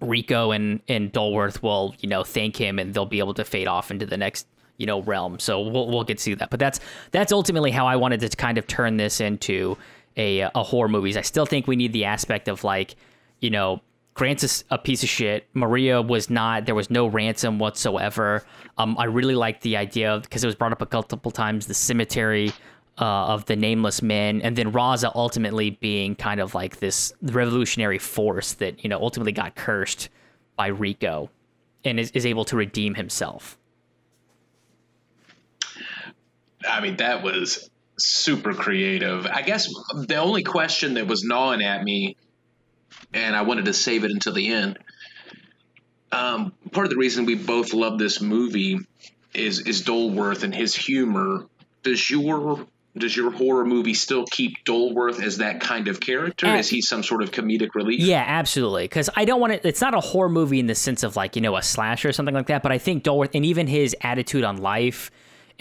Rico and and Dolworth will you know thank him, and they'll be able to fade off into the next you know realm. So we'll we'll get to see that. But that's that's ultimately how I wanted to kind of turn this into a a horror movies. I still think we need the aspect of like you know Grant's a, a, piece of shit. Maria was not. There was no ransom whatsoever. Um, I really liked the idea of because it was brought up a couple times. The cemetery uh, of the nameless men, and then Raza ultimately being kind of like this revolutionary force that you know ultimately got cursed by Rico, and is, is able to redeem himself. I mean, that was super creative. I guess the only question that was gnawing at me, and I wanted to save it until the end. Um, part of the reason we both love this movie is is Dolworth and his humor. Does your does your horror movie still keep Dolworth as that kind of character? Is he some sort of comedic relief? Yeah, absolutely. Because I don't want it. It's not a horror movie in the sense of like you know a slasher or something like that. But I think Dolworth and even his attitude on life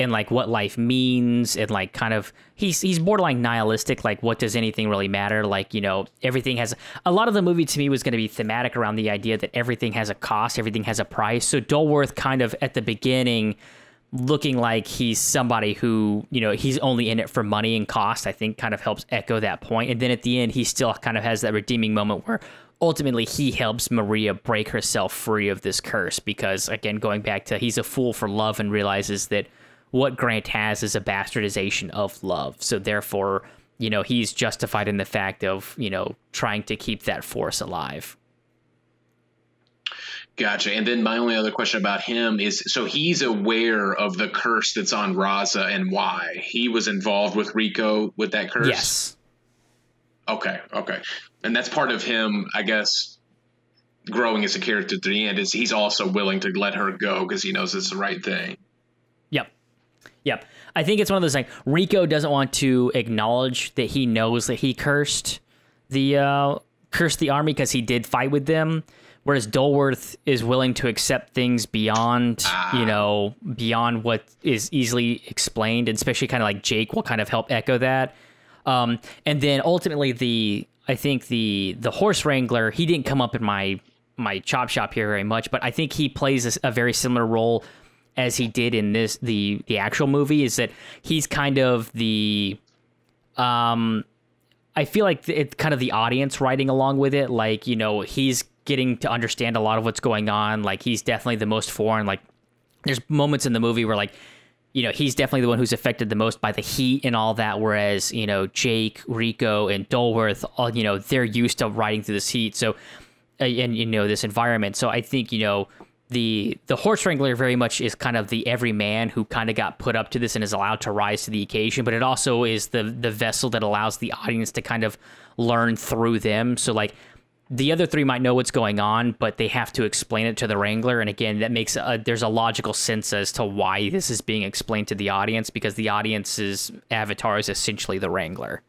and like what life means and like kind of he's he's borderline nihilistic like what does anything really matter? Like you know everything has a lot of the movie to me was going to be thematic around the idea that everything has a cost everything has a price. So Dolworth kind of at the beginning looking like he's somebody who you know he's only in it for money and cost i think kind of helps echo that point. And then at the end he still kind of has that redeeming moment where ultimately he helps maria break herself free of this curse because again going back to he's a fool for love and realizes that what Grant has is a bastardization of love. So therefore, you know, he's justified in the fact of, you know, trying to keep that force alive. Gotcha. And then my only other question about him is so he's aware of the curse that's on Raza and why. He was involved with Rico with that curse? Yes. Okay, okay. And that's part of him, I guess, growing as a character to the end is he's also willing to let her go because he knows it's the right thing. Yep. I think it's one of those like Rico doesn't want to acknowledge that he knows that he cursed the uh, cursed the army because he did fight with them. Whereas Dolworth is willing to accept things beyond, ah. you know, beyond what is easily explained, and especially kind of like Jake will kind of help echo that. Um, and then ultimately, the I think the the horse wrangler he didn't come up in my my chop shop here very much, but I think he plays a, a very similar role as he did in this the the actual movie is that he's kind of the um I feel like it's kind of the audience riding along with it. Like you know he's getting to understand a lot of what's going on. Like he's definitely the most foreign. Like there's moments in the movie where like you know he's definitely the one who's affected the most by the heat and all that whereas you know Jake Rico and Dolworth all you know they're used to riding through this heat. So uh, and you know this environment. So I think you know the the horse wrangler very much is kind of the everyman who kind of got put up to this and is allowed to rise to the occasion but it also is the the vessel that allows the audience to kind of learn through them. So like the other three might know what's going on but they have to explain it to the wrangler. And again that makes a, there's a logical sense as to why this is being explained to the audience because the audience's avatar is essentially the wrangler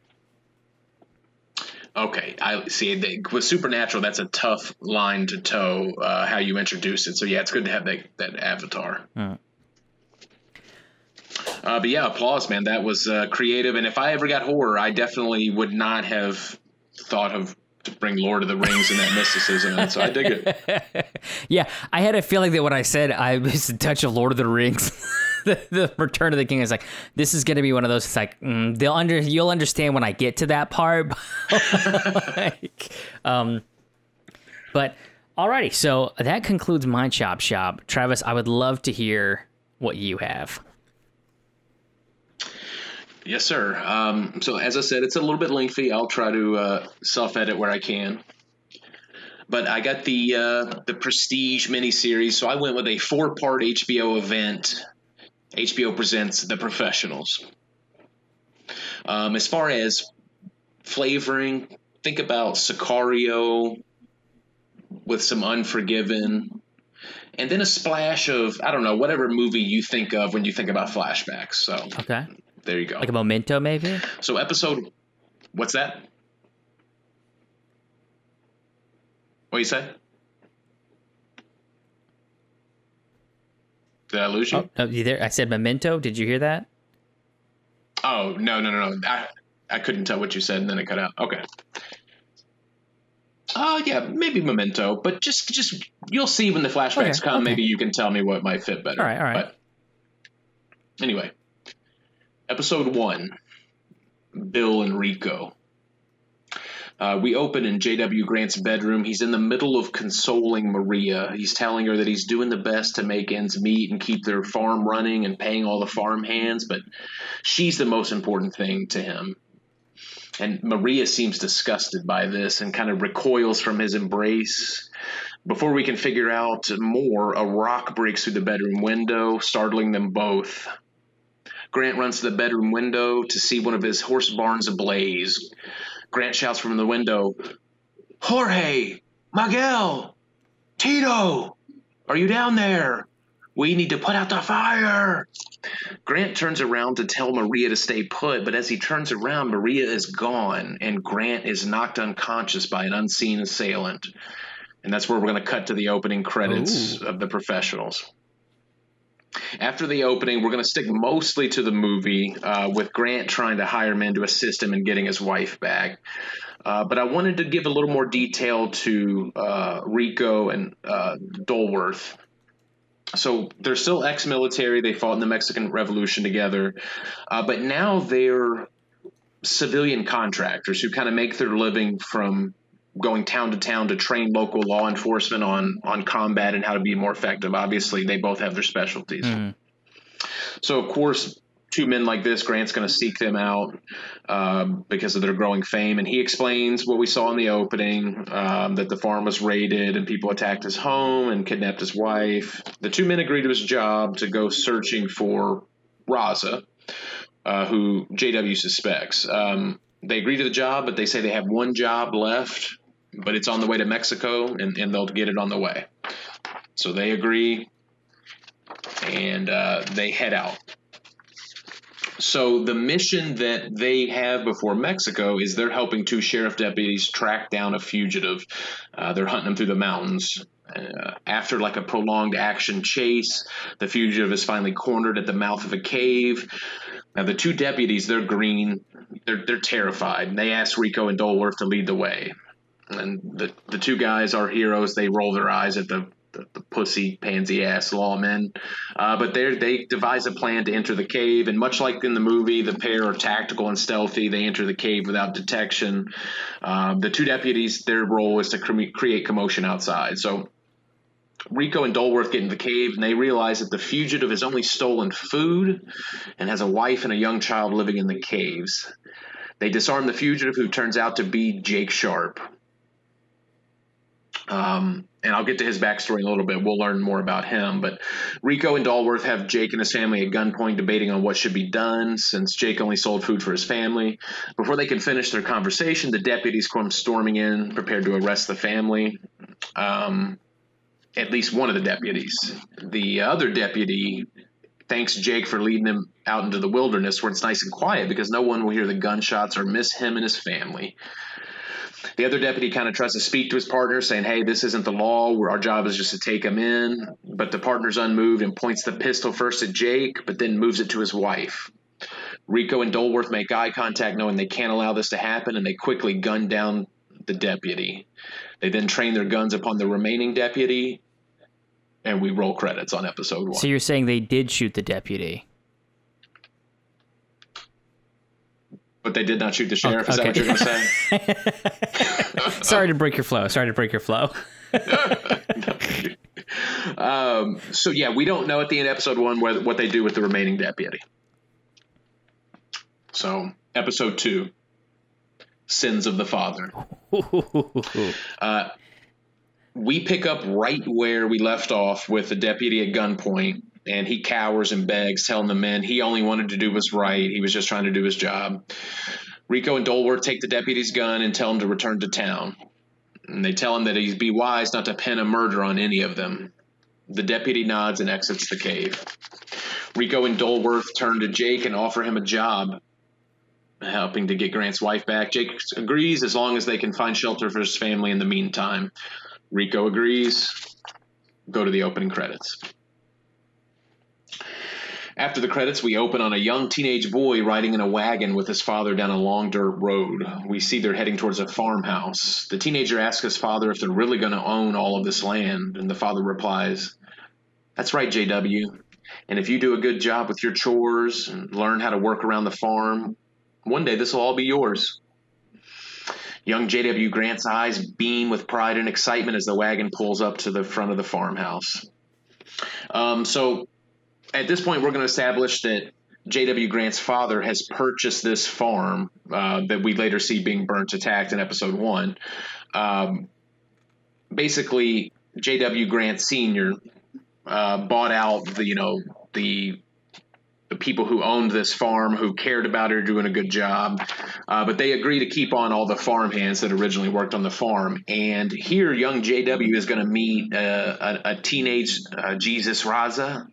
Okay, I see. With Supernatural, that's a tough line to toe. Uh, how you introduce it. So yeah, it's good to have that that avatar. Uh, but yeah, applause, man. That was uh, creative. And if I ever got horror, I definitely would not have thought of to bring Lord of the Rings and that mysticism. And so I dig it. yeah, I had a feeling that when I said I was a touch of Lord of the Rings. the, Return of the King is like this is going to be one of those. It's like mm, they'll under you'll understand when I get to that part. like, um, but alrighty, so that concludes my chop shop. Travis, I would love to hear what you have. Yes, sir. Um, so as I said, it's a little bit lengthy. I'll try to uh, self edit where I can. But I got the uh, the Prestige miniseries, so I went with a four part HBO event HBO presents The Professionals. Um, as far as flavoring, think about Sicario with some Unforgiven and then a splash of I don't know whatever movie you think of when you think about flashbacks. So Okay. there you go. Like a memento, maybe? so episode, what's that? What you say? Did I lose you? Oh, oh, you there? I said memento. Did you hear that? Oh no no no no! I I couldn't tell what you said, and then it cut out. Okay. Oh yeah, maybe Memento, but just just you'll see when the flashbacks Okay, come. okay. Maybe you can tell me what might fit better. All right, all right. But anyway, episode one, Bill and Rico. Uh, we open in J.W. Grant's bedroom. He's in the middle of consoling Maria. He's telling her that he's doing the best to make ends meet and keep their farm running and paying all the farm hands, but she's the most important thing to him. And Maria seems disgusted by this and kind of recoils from his embrace. Before we can figure out more, a rock breaks through the bedroom window, startling them both. Grant runs to the bedroom window to see one of his horse barns ablaze. Grant shouts from the window, Jorge, Miguel, Tito, are you down there? We need to put out the fire. Grant turns around to tell Maria to stay put, but as he turns around, Maria is gone, and Grant is knocked unconscious by an unseen assailant. And that's where we're going to cut to the opening credits Ooh. of the professionals. After the opening, we're going to stick mostly to the movie, uh, with Grant trying to hire men to assist him in getting his wife back. Uh, but I wanted to give a little more detail to uh, Rico and uh, Dolworth. So they're still ex-military. They fought in the Mexican Revolution together, uh, but now they're civilian contractors who kind of make their living from going town to town to train local law enforcement on on combat and how to be more effective. Obviously, they both have their specialties. Mhm. So, of course, two men like this, Grant's going to seek them out um, because of their growing fame. And he explains what we saw in the opening um, that the farm was raided and people attacked his home and kidnapped his wife. The two men agree to his job to go searching for Raza, uh, who JW suspects. Um, they agree to the job, but they say they have one job left, but it's on the way to Mexico and, and they'll get it on the way. So they agree and uh, they head out. So the mission that they have before Mexico is they're helping two sheriff deputies track down a fugitive. Uh, they're hunting him through the mountains. Uh, after like a prolonged action chase, the fugitive is finally cornered at the mouth of a cave. Now the two deputies, they're green, they're they're terrified. And they ask Rico and Dolworth to lead the way. And the the two guys are heroes. They roll their eyes at the the, the pussy pansy ass lawmen. Uh, but they they devise a plan to enter the cave, and much like in the movie, the pair are tactical and stealthy. They enter the cave without detection. Um, the two deputies, their role is to cre- create commotion outside. So. Rico and Dolworth get in the cave and they realize that the fugitive has only stolen food and has a wife and a young child living in the caves. They disarm the fugitive, who turns out to be Jake Sharp. Um, and I'll get to his backstory in a little bit. We'll learn more about him. But Rico and Dolworth have Jake and his family at gunpoint debating on what should be done since Jake only sold food for his family. Before they can finish their conversation, the deputies come storming in, prepared to arrest the family. Um, at least one of the deputies. The other deputy thanks Jake for leading him out into the wilderness where it's nice and quiet because no one will hear the gunshots or miss him and his family. The other deputy kind of tries to speak to his partner, saying, Hey, this isn't the law. Our job is just to take him in. But the partner's unmoved and points the pistol first at Jake, but then moves it to his wife. Rico and Dolworth make eye contact, knowing they can't allow this to happen, and they quickly gun down the deputy. They then train their guns upon the remaining deputy, and we roll credits on episode one. So you're saying they did shoot the deputy? But they did not shoot the sheriff. Is that what you're going to say? Sorry to break your flow. Sorry to break your flow. Um, so yeah, we don't know at the end of episode one whether, what they do with the remaining deputy. So episode two, sins of the father. Uh, we pick up right where we left off with the deputy at gunpoint, and he cowers and begs, telling the men he only wanted to do was right. He was just trying to do his job. Rico and Dolworth take the deputy's gun and tell him to return to town. And they tell him that he'd be wise not to pin a murder on any of them. The deputy nods and exits the cave. Rico and Dolworth turn to Jake and offer him a job, helping to get Grant's wife back. Jake agrees as long as they can find shelter for his family in the meantime. Rico agrees. Go to the opening credits. After the credits, we open on a young teenage boy riding in a wagon with his father down a long dirt road. We see they're heading towards a farmhouse. The teenager asks his father if they're really going to own all of this land, and the father replies, That's right, JW. And if you do a good job with your chores and learn how to work around the farm, one day this will all be yours. Young J.W. Grant's eyes beam with pride and excitement as the wagon pulls up to the front of the farmhouse. Um, so at this point, we're going to establish that J.W. Grant's father has purchased this farm uh, that we later see being burnt attacked in episode one. Um, basically, J.W. Grant Sr. Uh, bought out the, you know, the the people who owned this farm, who cared about her, doing a good job. Uh, but they agree to keep on all the farm hands that originally worked on the farm. And here, young JW is going to meet uh, a, a, teenage uh, Jesus Raza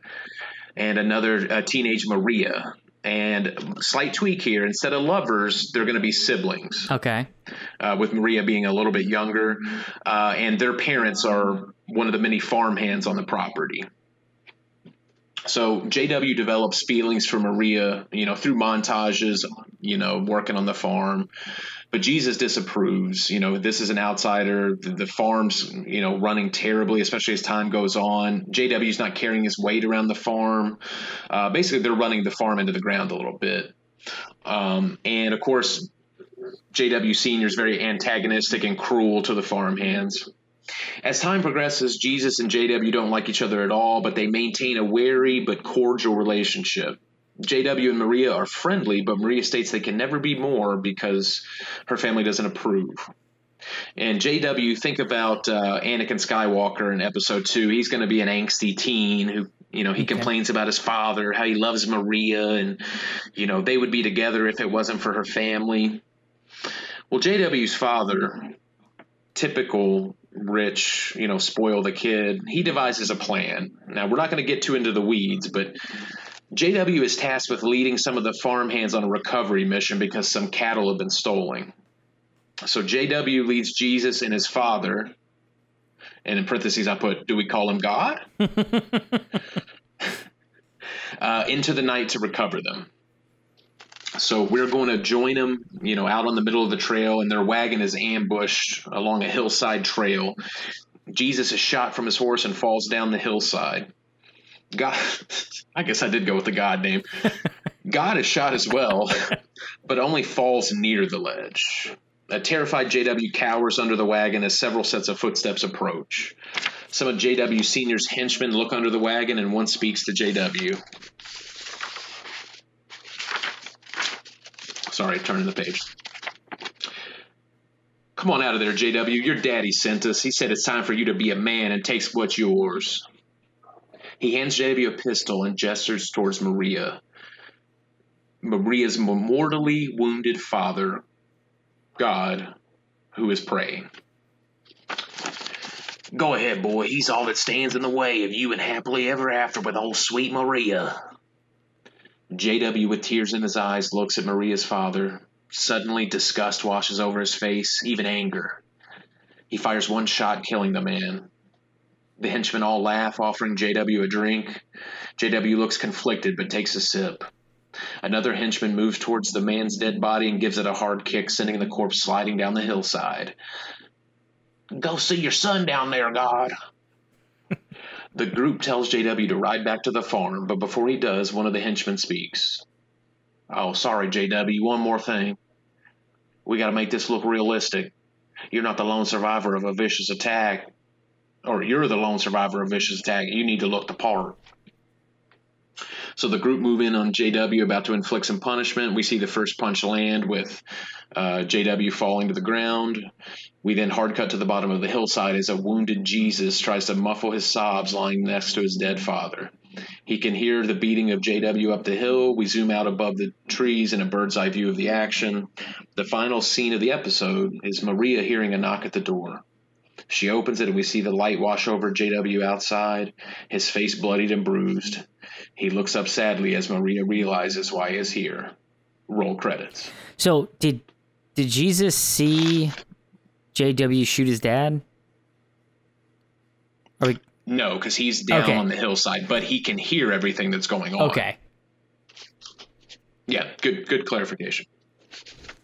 and another teenage Maria. And slight tweak here: instead of lovers, they're going to be siblings. Okay. Uh, with Maria being a little bit younger, uh, and their parents are one of the many farm hands on the property. So JW develops feelings for Maria, you know, through montages, you know, working on the farm. But Jesus disapproves. You know, this is an outsider. The, the farm's, you know, running terribly, especially as time goes on. JW's not carrying his weight around the farm. Uh, basically, they're running the farm into the ground a little bit. Um, and of course, JW Senior is very antagonistic and cruel to the farm hands. As time progresses, Jesus and JW don't like each other at all, but they maintain a wary but cordial relationship. JW and Maria are friendly, but Maria states they can never be more because her family doesn't approve. And JW, think about uh, Anakin Skywalker in Episode Two. He's going to be an angsty teen who, you know, he okay. complains about his father, how he loves Maria, and you know they would be together if it wasn't for her family. Well, JW's father, typical rich, you know, spoil the kid. He devises a plan. Now, we're not going to get too into the weeds, but JW is tasked with leading some of the farmhands on a recovery mission because some cattle have been stolen. So JW leads Jesus and his father, and in parentheses I put, do we call him God? uh, into the night to recover them. So we're going to join them, you know, out on the middle of the trail, and their wagon is ambushed along a hillside trail. Jesus is shot from his horse and falls down the hillside. God, I guess I did go with the God name. God is shot as well, but only falls near the ledge. A terrified JW cowers under the wagon as several sets of footsteps approach. Some of JW Senior's henchmen look under the wagon, and one speaks to JW. Sorry, turning the page. Come on out of there, JW. Your daddy sent us. He said it's time for you to be a man and takes what's yours. He hands JW a pistol and gestures towards Maria. Maria's mortally wounded father, God, who is praying. Go ahead, boy. He's all that stands in the way of you and happily ever after with old sweet Maria. JW, with tears in his eyes, looks at Maria's father. Suddenly, disgust washes over his face, even anger. He fires one shot, killing the man. The henchmen all laugh, offering JW a drink. JW looks conflicted but takes a sip. Another henchman moves towards the man's dead body and gives it a hard kick, sending the corpse sliding down the hillside. Go see your son down there, God. The group tells JW to ride back to the farm, but before he does, one of the henchmen speaks. Oh, sorry, JW, one more thing. We gotta make this look realistic. You're not the lone survivor of a vicious attack. Or you're the lone survivor of a vicious attack. You need to look the part. So the group move in on JW about to inflict some punishment. We see the first punch land with uh, JW falling to the ground. We then hard cut to the bottom of the hillside as a wounded Jesus tries to muffle his sobs lying next to his dead father. He can hear the beating of JW up the hill. We zoom out above the trees in a bird's eye view of the action. The final scene of the episode is Maria hearing a knock at the door. She opens it and we see the light wash over JW outside, his face bloodied and bruised. He looks up sadly as Maria realizes why he is here. Roll credits. So did did Jesus see JW shoot his dad? Are we... No, because he's down okay. on the hillside, but he can hear everything that's going on. Okay. Yeah, good good clarification.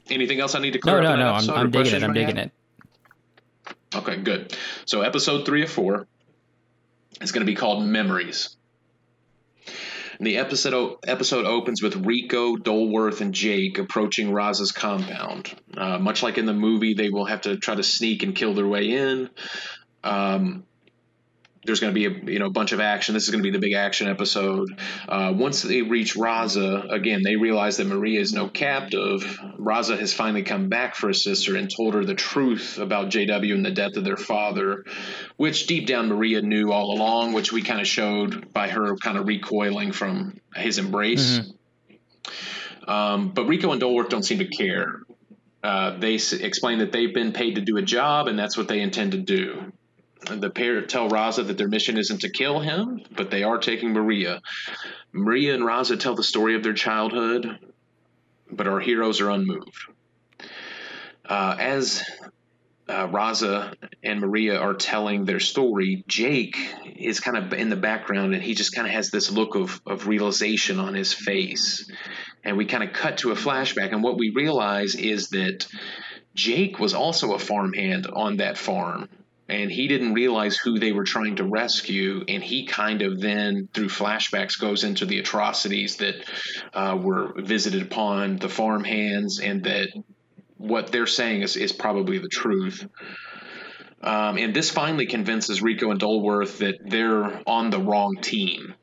Anything else I need to clear no, up? No, no, no. I'm, I'm digging it. I'm digging it. Okay, good. So episode three of four is going to be called Memories. And the episode episode opens with Rico, Dolworth, and Jake approaching Raza's compound. Uh, much like in the movie, they will have to try to sneak and kill their way in. Um, there's going to be a you know bunch of action. This is going to be the big action episode. Uh, once they reach Raza, again they realize that Maria is no captive. Raza has finally come back for her sister and told her the truth about JW and the death of their father, which deep down Maria knew all along, which we kind of showed by her kind of recoiling from his embrace. Mm-hmm. Um, but Rico and Dolworth don't seem to care. Uh, they s- explain that they've been paid to do a job, and that's what they intend to do. The pair tell Raza that their mission isn't to kill him, but they are taking Maria. Maria and Raza tell the story of their childhood, but our heroes are unmoved. Uh, as uh, Raza and Maria are telling their story, Jake is kind of in the background and he just kind of has this look of, of realization on his face. And we kind of cut to a flashback, and what we realize is that Jake was also a farmhand on that farm and he didn't realize who they were trying to rescue. And he kind of then through flashbacks goes into the atrocities that uh, were visited upon the farm hands and that what they're saying is, is probably the truth. Um, and this finally convinces rico and dolworth that they're on the wrong team.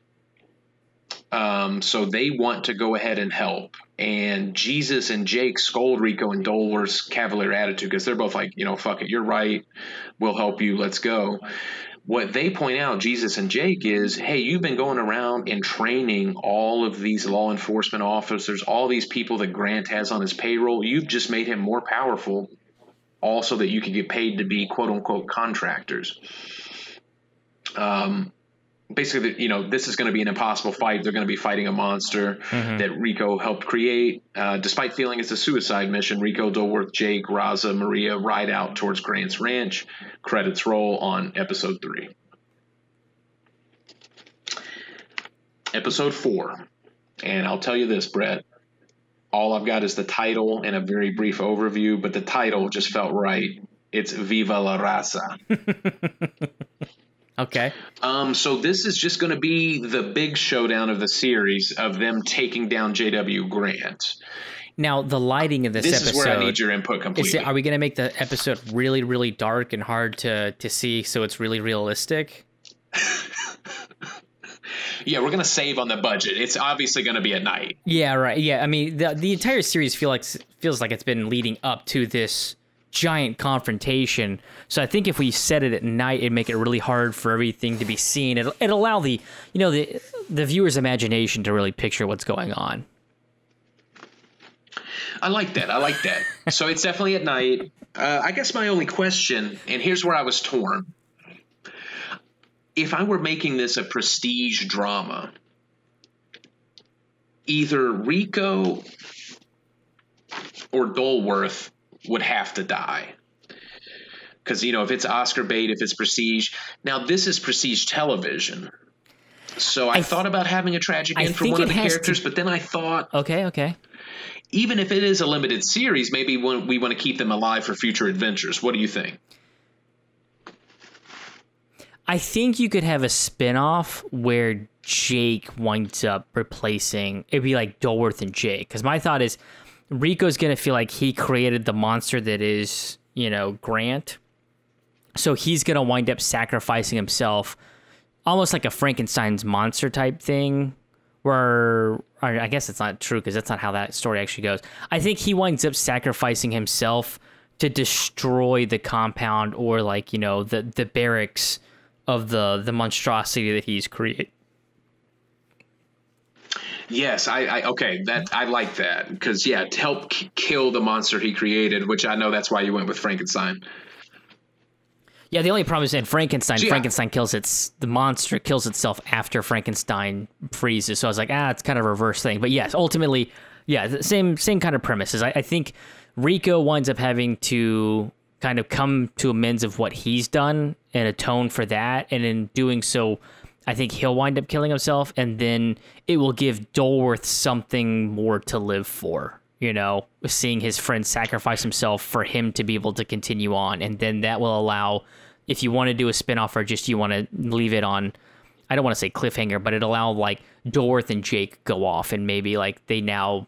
Um, so they want to go ahead and help. And Jesus and Jake scold Rico and Dolworth's cavalier attitude because they're both like, you know, fuck it, you're right. We'll help you. Let's go. What they point out, Jesus and Jake, is hey, you've been going around and training all of these law enforcement officers, all these people that Grant has on his payroll. You've just made him more powerful, also that you can get paid to be quote unquote contractors. Um, basically, you know, this is going to be an impossible fight. They're going to be fighting a monster mm-hmm. that Rico helped create. Uh, despite feeling it's a suicide mission, Rico, Dolworth, Jake, Raza, Maria ride out towards Grant's ranch. Credits roll on episode three. Episode four. And I'll tell you this, Brett. All I've got is the title and a very brief overview, but the title just felt right. It's Viva la Raza. Okay. Um, so this is just going to be the big showdown of the series of them taking down J.W. Grant. Now, the lighting of this, this episode. is where I need your input completely. It, are we going to make the episode really, really dark and hard to to see, so it's really realistic? yeah, we're gonna save on the budget. It's obviously gonna be at night. Yeah, right. Yeah, I mean the the entire series feel like feels like it's been leading up to this giant confrontation. So I think if we set it at night, it'd make it really hard for everything to be seen. It'll, it'll allow the you know the the viewer's imagination to really picture what's going on. I like that. I like that. so it's definitely at night. Uh, I guess my only question, and here's where I was torn. If I were making this a prestige drama, either Rico or Dolworth would have to die. Because, you know, if it's Oscar bait, if it's prestige. Now, this is prestige television. So I, I thought about having a tragic end for one of the characters, to... but then I thought. Okay, okay. Even if it is a limited series, maybe we want to keep them alive for future adventures. What do you think? I think you could have a spin-off where Jake winds up replacing it'd be like Dolworth and Jake. Because my thought is Rico's gonna feel like he created the monster that is, you know, Grant. So he's gonna wind up sacrificing himself, almost like a Frankenstein's monster type thing. Where I guess it's not true because that's not how that story actually goes. I think he winds up sacrificing himself to destroy the compound or like you know the the barracks of the the monstrosity that he's created Yes, I, I okay. That I like that because yeah, to help k- kill the monster he created, which I know that's why you went with Frankenstein. Yeah, the only problem is in Frankenstein, yeah. Frankenstein kills its the monster kills itself after Frankenstein freezes. So I was like, ah, it's kind of a reverse thing. But yes, ultimately, yeah, the same same kind of premises. I, I think Rico winds up having to kind of come to amends of what he's done and atone for that, and in doing so, I think he'll wind up killing himself, and then it will give Dolworth something more to live for. You know, seeing his friend sacrifice himself for him to be able to continue on, and then that will allow, if you want to do a spinoff or just you want to leave it on, I don't want to say cliffhanger, but it allow like Dolworth and Jake go off, and maybe like they now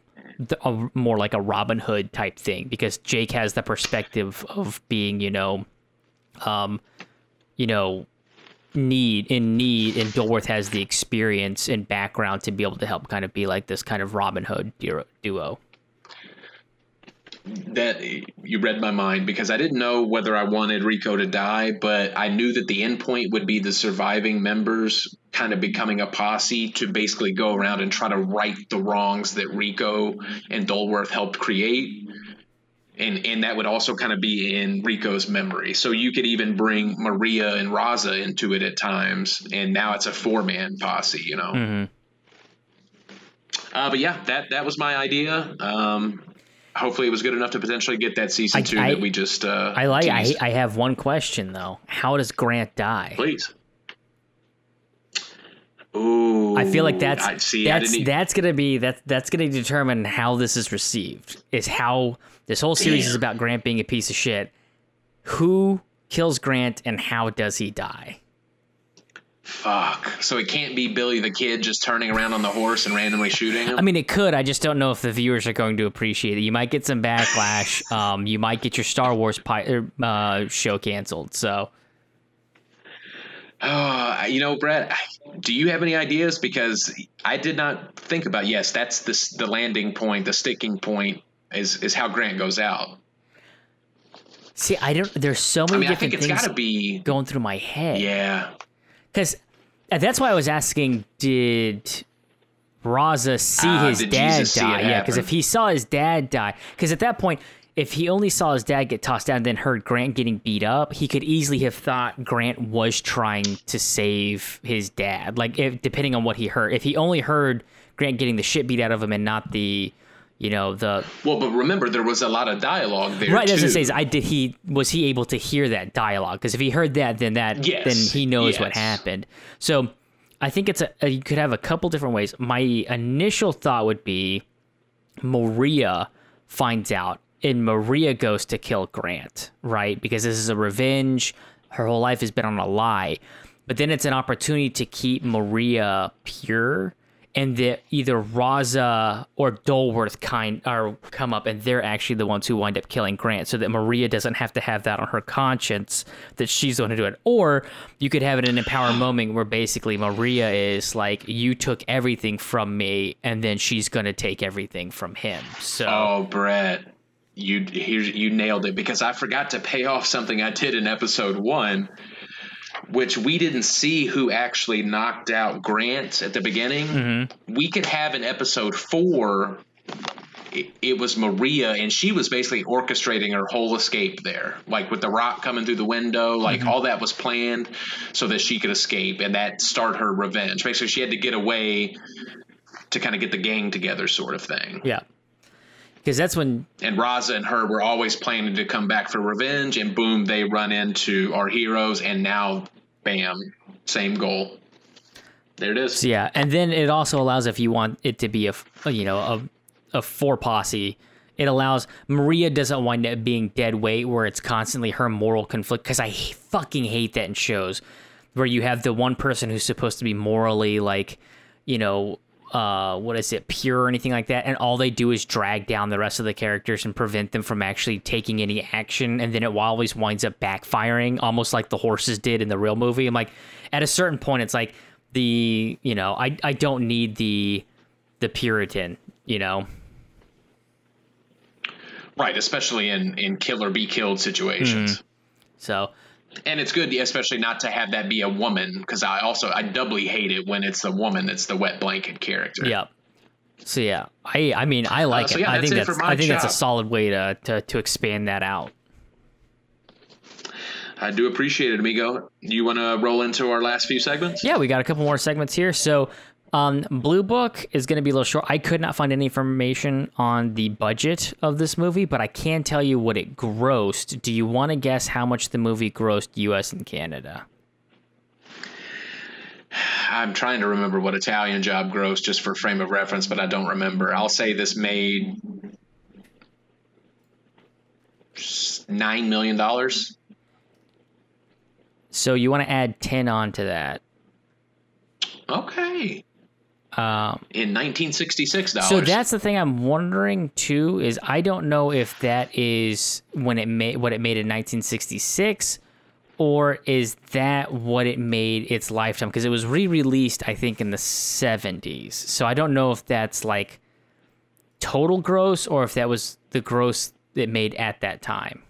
a, more like a Robin Hood type thing because Jake has the perspective of being, you know, um, you know, need in need, and Dolworth has the experience and background to be able to help kind of be like this kind of Robin Hood duo. that you read my mind because I didn't know whether I wanted Rico to die, but I knew that the end point would be the surviving members kind of becoming a posse to basically go around and try to right the wrongs that Rico and Dolworth helped create. And and that would also kind of be in Rico's memory. So you could even bring Maria and Raza into it at times, and now it's a four man posse, you know. Uh, but yeah, that that was my idea. Um, hopefully, it was good enough to potentially get that season I- two I- that we just. Uh, I like. I. I have one question though. How does Grant die? Please. Ooh, I feel like that's I see. That's that's gonna be that's that's gonna determine how this is received. Is how this whole series is about Grant being a piece of shit. Who kills Grant and how does he die? fuck. So it can't be Billy the Kid just turning around on the horse and randomly shooting him. I mean, it could. I just don't know if the viewers are going to appreciate it. You might get some backlash. um, you might get your Star Wars pi- er, uh, show canceled. So Uh, you know, Brett, do you have any ideas? Because I did not think about. Yes, that's the the landing point, the sticking point is is how Grant goes out. see, I don't. There's so I many mean, I think it's things be. going through my head. Yeah. Because that's why I was asking, did Raza see Ah, his dad Jesus die? Yeah, because if he saw his dad die, because at that point, if he only saw his dad get tossed down and then heard Grant getting beat up, he could easily have thought Grant was trying to save his dad. Like, if, depending on what he heard. If he only heard Grant getting the shit beat out of him and not the, you know, the Well, but remember, there was a lot of dialogue there. right as it says, I did he was he able to hear that dialogue? Because if he heard that, then that Yes, then he knows what happened. So I think it's a, a you could have a couple different ways. My initial thought would be Maria finds out and Maria goes to kill Grant, right? Because this is a revenge. Her whole life has been on a lie. But then it's an opportunity to keep Maria pure and that either Raza or Dolworth kind are come up and they're actually the ones who wind up killing Grant so that Maria doesn't have to have that on her conscience that she's one to do it. Or you could have it in an empower moment where basically Maria is like, You took everything from me and then she's gonna take everything from him. So Oh, Brett, you here you nailed it because I forgot to pay off something I did in episode one, which we didn't see who actually knocked out Grant at the beginning. Mm-hmm. We could have in episode four. It, it was Maria, and she was basically orchestrating her whole escape there, like with the rock coming through the window, like Mm-hmm. all that was planned so that she could escape, and that start her revenge. Basically, she had to get away to kind of get the gang together, sort of thing. yeah. Because that's when and Raza and her were always planning to come back for revenge, and boom, they run into our heroes, and now, bam, same goal. There it is. Yeah, and then it also allows if you want it to be a you know a a four posse. It allows Maria doesn't wind up being dead weight where it's constantly her moral conflict because I fucking hate that in shows where you have the one person who's supposed to be morally like you know uh what is it pure or anything like that and all they do is drag down the rest of the characters and prevent them from actually taking any action and then it always winds up backfiring almost like the horses did in the real movie. I'm like at a certain point it's like the you know i i don't need the the puritan you know? Right, especially in in kill or be killed situations. so And it's good, especially not to have that be a woman, because I also I doubly hate it when it's the woman that's the wet blanket character. yeah so yeah i i mean i uh, like so it yeah, i think it that's i think that's a solid way to to to expand that out I do appreciate it, amigo. You want to roll into our last few segments? Yeah, we got a couple more segments here. So, um, Blue Book is going to be a little short. I could not find any information on the budget of this movie, but I can tell you what it grossed. Do you want to guess how much the movie grossed U.S. and Canada? I'm trying to remember what Italian Job grossed just for frame of reference, but I don't remember. I'll say this made nine million dollars. So you want to add ten on to that? Okay. Um, in 1966 dollars. So that's the thing I'm wondering too is I don't know if that is when it made what it made in 1966 or is that what it made its lifetime because it was re-released I think in the 70s. So I don't know if that's like total gross or if that was the gross it made at that time.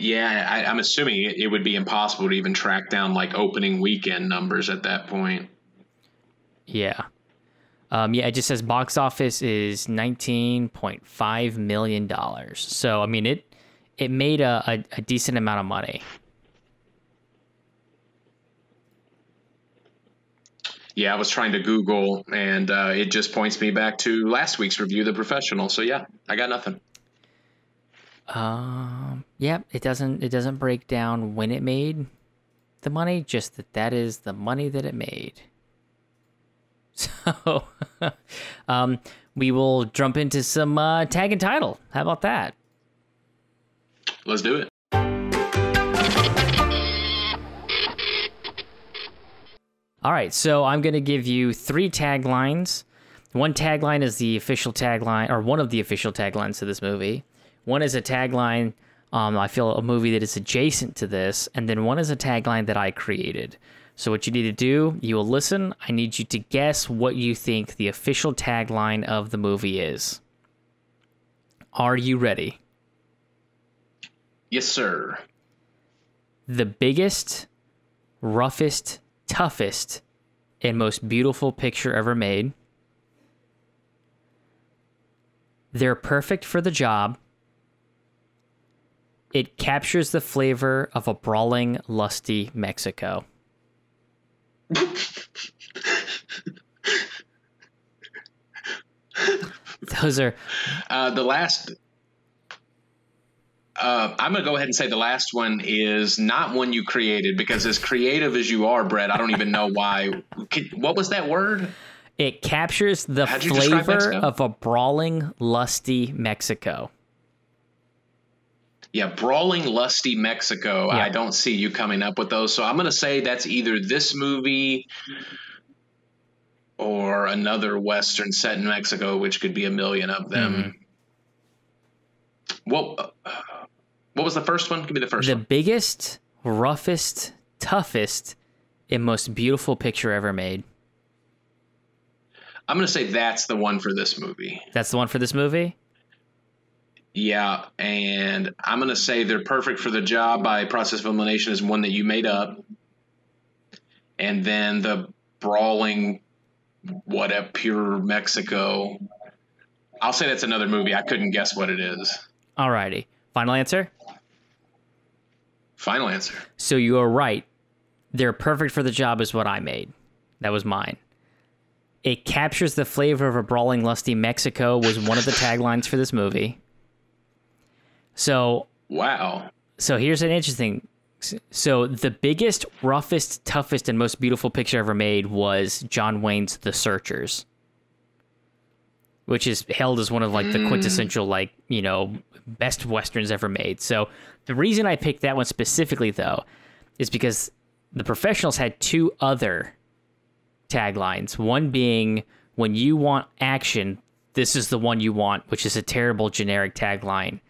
Yeah, I, am assuming it, it would be impossible to even track down like opening weekend numbers at that point. Yeah. Um, yeah, it just says box office is nineteen point five million dollars. So I mean it it made a, a, a, decent amount of money. Yeah, I was trying to Google and uh, it just points me back to last week's review, The Professional. So yeah, I got nothing. Um, yeah, it doesn't it doesn't break down when it made the money, just that that is the money that it made. So, um, we will jump into some uh, tag and title. How about that? Let's do it. All right, so I'm going to give you three taglines. One tagline is the official tagline, or one of the official taglines to this movie. One is a tagline, um, I feel a movie that is adjacent to this, and then one is a tagline that I created. So, what you need to do, you will listen. I need you to guess what you think the official tagline of the movie is. Are you ready? Yes, sir. The biggest, roughest, toughest, and most beautiful picture ever made. They're perfect for the job it captures the flavor of a brawling, lusty Mexico. Those are uh, the last. Uh, I'm going to go ahead and say the last one is not one you created because, as creative as you are, Brett, I don't even know why. What was that word? It captures the flavor of a brawling, lusty Mexico. Yeah, brawling, lusty Mexico. Yeah. I don't see you coming up with those. So I'm going to say that's either this movie or another Western set in Mexico, which could be a million of them. Mm-hmm. What, what was the first one? Give me the first the one. biggest, roughest, toughest, and most beautiful picture ever made. I'm going to say that's the one for this movie. That's the one for this movie? Yeah, and I'm going to say they're perfect for the job by process of elimination is one that you made up. And then the brawling, what a pure Mexico. I'll say that's another movie. I couldn't guess what it is. Alrighty. Final answer? Final answer. So you are right. They're perfect for the job is what I made. That was mine. It captures the flavor of a brawling, lusty Mexico was one of the taglines for this movie. So wow. So here's an interesting. So the biggest, roughest, toughest, and most beautiful picture ever made was John Wayne's The Searchers, which is held as one of like the mm. quintessential like you know best westerns ever made. So the reason I picked that one specifically though is because the professionals had two other taglines. One being when you want action, this is the one you want, which is a terrible generic tagline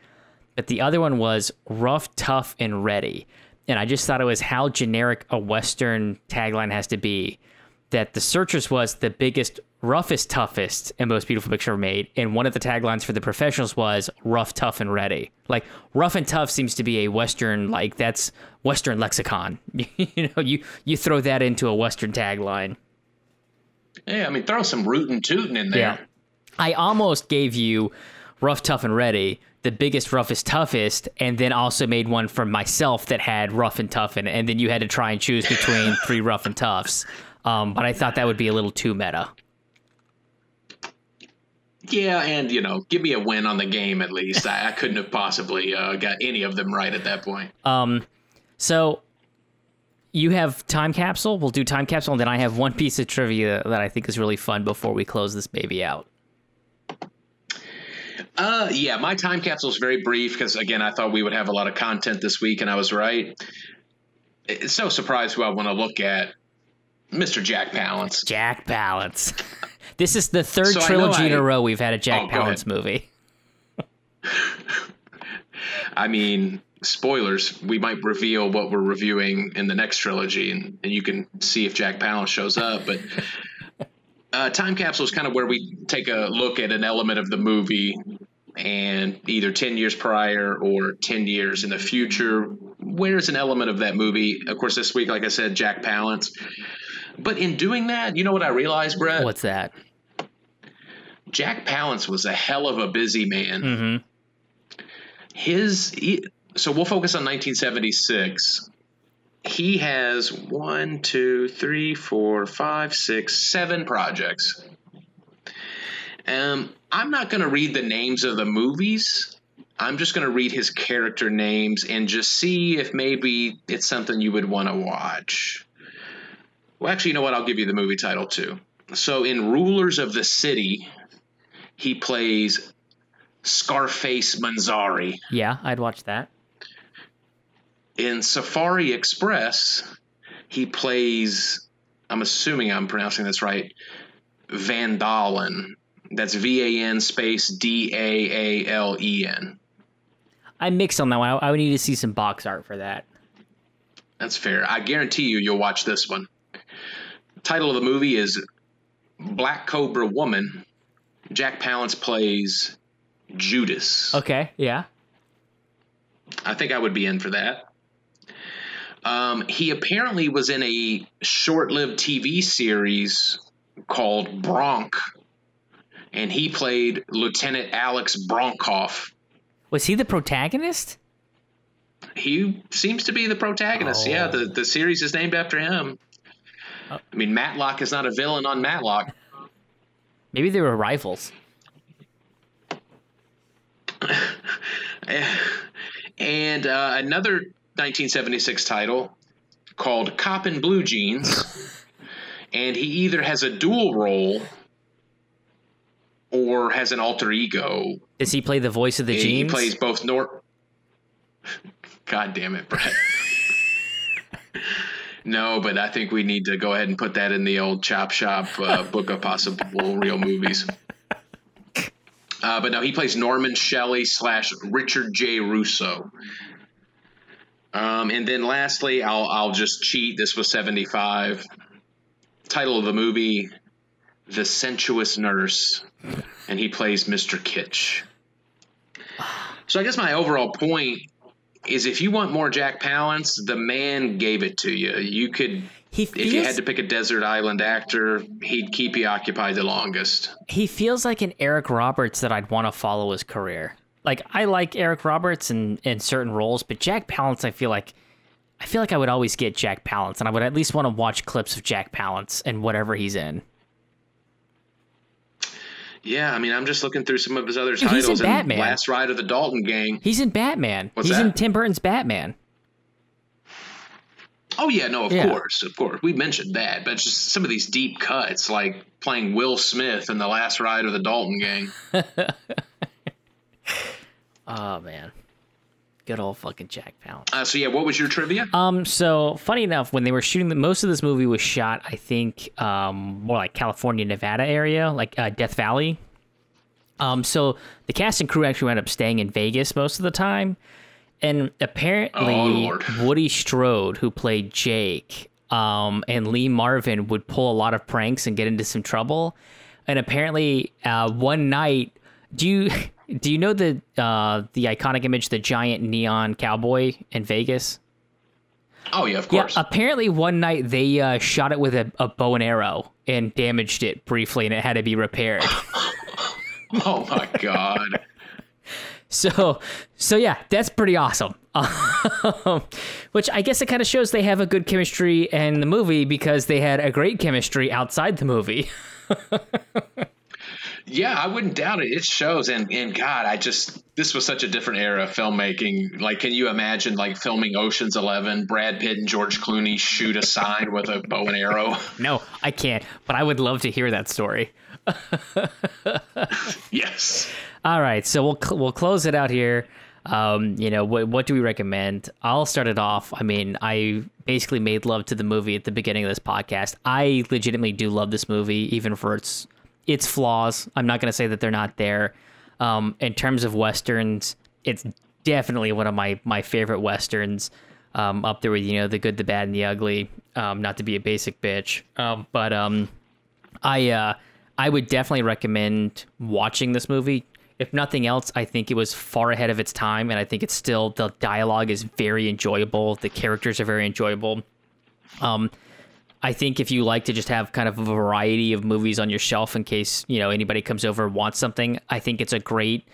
but the other one was rough, tough, and ready. And I just thought it was how generic a Western tagline has to be. That the Searchers was the biggest, roughest, toughest, and most beautiful picture ever made. And one of the taglines for the professionals was rough, tough, and ready. Like rough and tough seems to be a Western, like that's Western lexicon. you know, you you throw that into a Western tagline. Yeah, I mean, throw some rootin' tootin' in there. Yeah. I almost gave you rough, tough, and ready the biggest, roughest, toughest, and then also made one for myself that had rough and tough in it, and then you had to try and choose between three rough and toughs. Um, but I thought that would be a little too meta. Yeah, and you know, give me a win on the game at least. I, I couldn't have possibly uh, got any of them right at that point. Um, so you have time capsule. We'll do time capsule, and then I have one piece of trivia that I think is really fun before we close this baby out. Uh, yeah, my time capsule is very brief because again, I thought we would have a lot of content this week, and I was right. It's no surprise who I want to look at, Mr. Jack Palance. Jack Palance. This is the third So I know trilogy in a row we've had a Jack Oh, Palance movie. I mean, spoilers. We might reveal what we're reviewing in the next trilogy, and, and you can see if Jack Palance shows up. But uh, time capsule is kind of where we take a look at an element of the movie, and either ten years prior or ten years in the future. Where's an element of that movie? Of course, this week, like I said, Jack Palance. But in doing that, you know what I realized, Brett? What's that? Jack Palance was a hell of a busy man. Mm-hmm. His he, so we'll focus on 1976. He has one, two, three, four, five, six, seven projects. Um, I'm not going to read the names of the movies. I'm just going to read his character names and just see if maybe it's something you would want to watch. Well, actually, you know what? I'll give you the movie title too. So, in Rulers of the City, he plays Scarface Manzari. Yeah, I'd watch that. In Safari Express, he plays, I'm assuming I'm pronouncing this right, Van Dalen. That's V A N space D A A L E N. I mixed on that one. I, I would need to see some box art for that. That's fair. I guarantee you, you'll watch this one. title of the movie is Black Cobra Woman. Jack Palance plays Judas. Okay, yeah. I think I would be in for that. Um, he apparently was in a short-lived TV series called Bronk, and he played Lieutenant Alex Bronkov. Was he the protagonist? He seems to be the protagonist. Oh. Yeah, the, the series is named after him. I mean, Matlock is not a villain on Matlock. Maybe they were rivals. And uh, another 1976 title called Cop in Blue Jeans. and he either has a dual role or has an alter ego. Does he play the voice of the jeans? he plays both Nor. God damn it, Brett. no, but I think we need to go ahead and put that in the old Chop Shop uh, book of possible real movies. Uh, but no, he plays Norman Shelley slash Richard J. Russo. Um, and then lastly, I'll I'll just cheat. This was seventy five. Title of the movie: The Sensuous Nurse, and he plays Mr. Kitch. So I guess my overall point is, if you want more Jack Palance, the man gave it to you. You could, he if you had to pick a desert island actor, he'd keep you occupied the longest. he feels like an Eric Roberts that I'd want to follow his career. Like I like Eric Roberts in, in certain roles, but Jack Palance, I feel like I feel like I would always get Jack Palance, and I would at least want to watch clips of Jack Palance and whatever he's in. Yeah, I mean, I'm just looking through some of his other Dude, titles. he's in Batman. Last Ride of the Dalton Gang. He's in Batman. What's he's in? Tim Burton's Batman. Oh yeah, no, of Yeah. course, of course. We mentioned that, but just some of these deep cuts, like playing Will Smith in the Last Ride of the Dalton Gang. Oh man, good old fucking Jack Palance. Uh, so yeah, what was your trivia? Um, so funny enough, when they were shooting, the, most of this movie was shot, I think, um, more like California, Nevada area, like uh, Death Valley. Um, so the cast and crew actually wound up staying in Vegas most of the time, and apparently Oh, Woody Strode, who played Jake, um, and Lee Marvin would pull a lot of pranks and get into some trouble. And apparently, uh, one night, do you do you know the uh, the iconic image, the giant neon cowboy in Vegas? oh yeah, of course. Yeah, apparently one night they uh, shot it with a, a bow and arrow and damaged it briefly, and it had to be repaired. oh my god. So, so yeah, that's pretty awesome. Um, which I guess it kind of shows they have a good chemistry in the movie because they had a great chemistry outside the movie. Yeah, I wouldn't doubt it. It shows, and and God, I just this was such a different era of filmmaking. Like, can you imagine like filming Ocean's Eleven, Brad Pitt and George Clooney shoot a sign with a bow and arrow? No, I can't, but I would love to hear that story. yes. All right, so we'll cl- we'll close it out here. Um, you know, what what do we recommend? I'll start it off. I mean, I basically made love to the movie at the beginning of this podcast. I legitimately do love this movie, even for its its flaws. I'm not going to say that they're not there. Um, in terms of westerns, it's definitely one of my my favorite westerns. Um, up there with you know the good, the bad, and the ugly. Um, not to be a basic bitch, um, but um, I uh, I would definitely recommend watching this movie. If nothing else, I think it was far ahead of its time, and I think it's still the dialogue is very enjoyable. The characters are very enjoyable. Um, I think if you like to just have kind of a variety of movies on your shelf in case, you know, anybody comes over and wants something, I think it's a great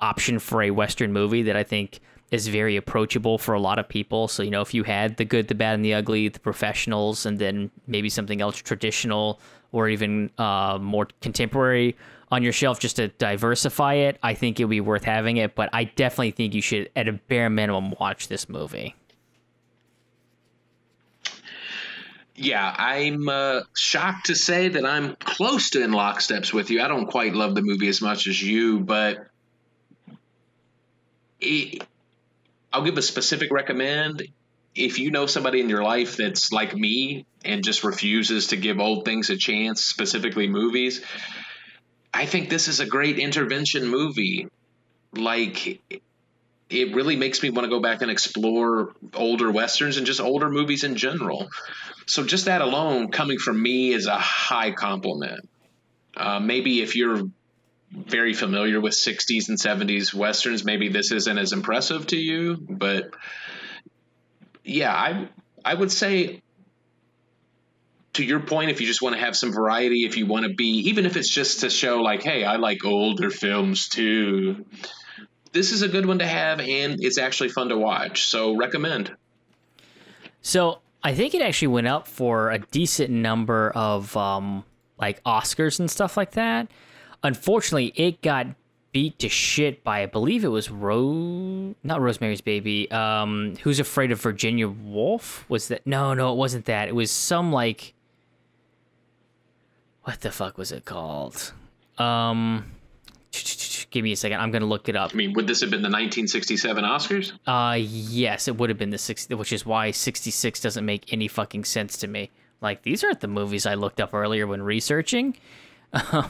option for a Western movie that I think is very approachable for a lot of people. So, you know, if you had the good, the bad, and the ugly, the professionals, and then maybe something else traditional or even uh, more contemporary on your shelf just to diversify it, I think it would be worth having it. But I definitely think you should, at a bare minimum, watch this movie. Yeah, I'm uh, shocked to say that I'm close to in locksteps with you. I don't quite love the movie as much as you, but it, I'll give a specific recommend. If you know somebody in your life that's like me and just refuses to give old things a chance, specifically movies, I think this is a great intervention movie. Like, it really makes me want to go back and explore older westerns and just older movies in general. So just that alone, coming from me, is a high compliment. Uh, maybe if you're very familiar with 60s and 70s westerns, maybe this isn't as impressive to you. But yeah, I I would say to your point, if you just want to have some variety, if you want to be, even if it's just to show like, hey, I like older films too this is a good one to have, and it's actually fun to watch. So recommend. So I think it actually went up for a decent number of um, like Oscars and stuff like that. Unfortunately, it got beat to shit by I believe it was Rose, not Rosemary's Baby. Um, Who's Afraid of Virginia Woolf? Was that? No, no, it wasn't that. It was some like. What the fuck was it called? Um Give me a second. I'm going to look it up. I mean, would this have been the 1967 Oscars? Uh, yes, it would have been the 60, which is why 66 doesn't make any fucking sense to me. Like, these aren't the movies I looked up earlier when researching.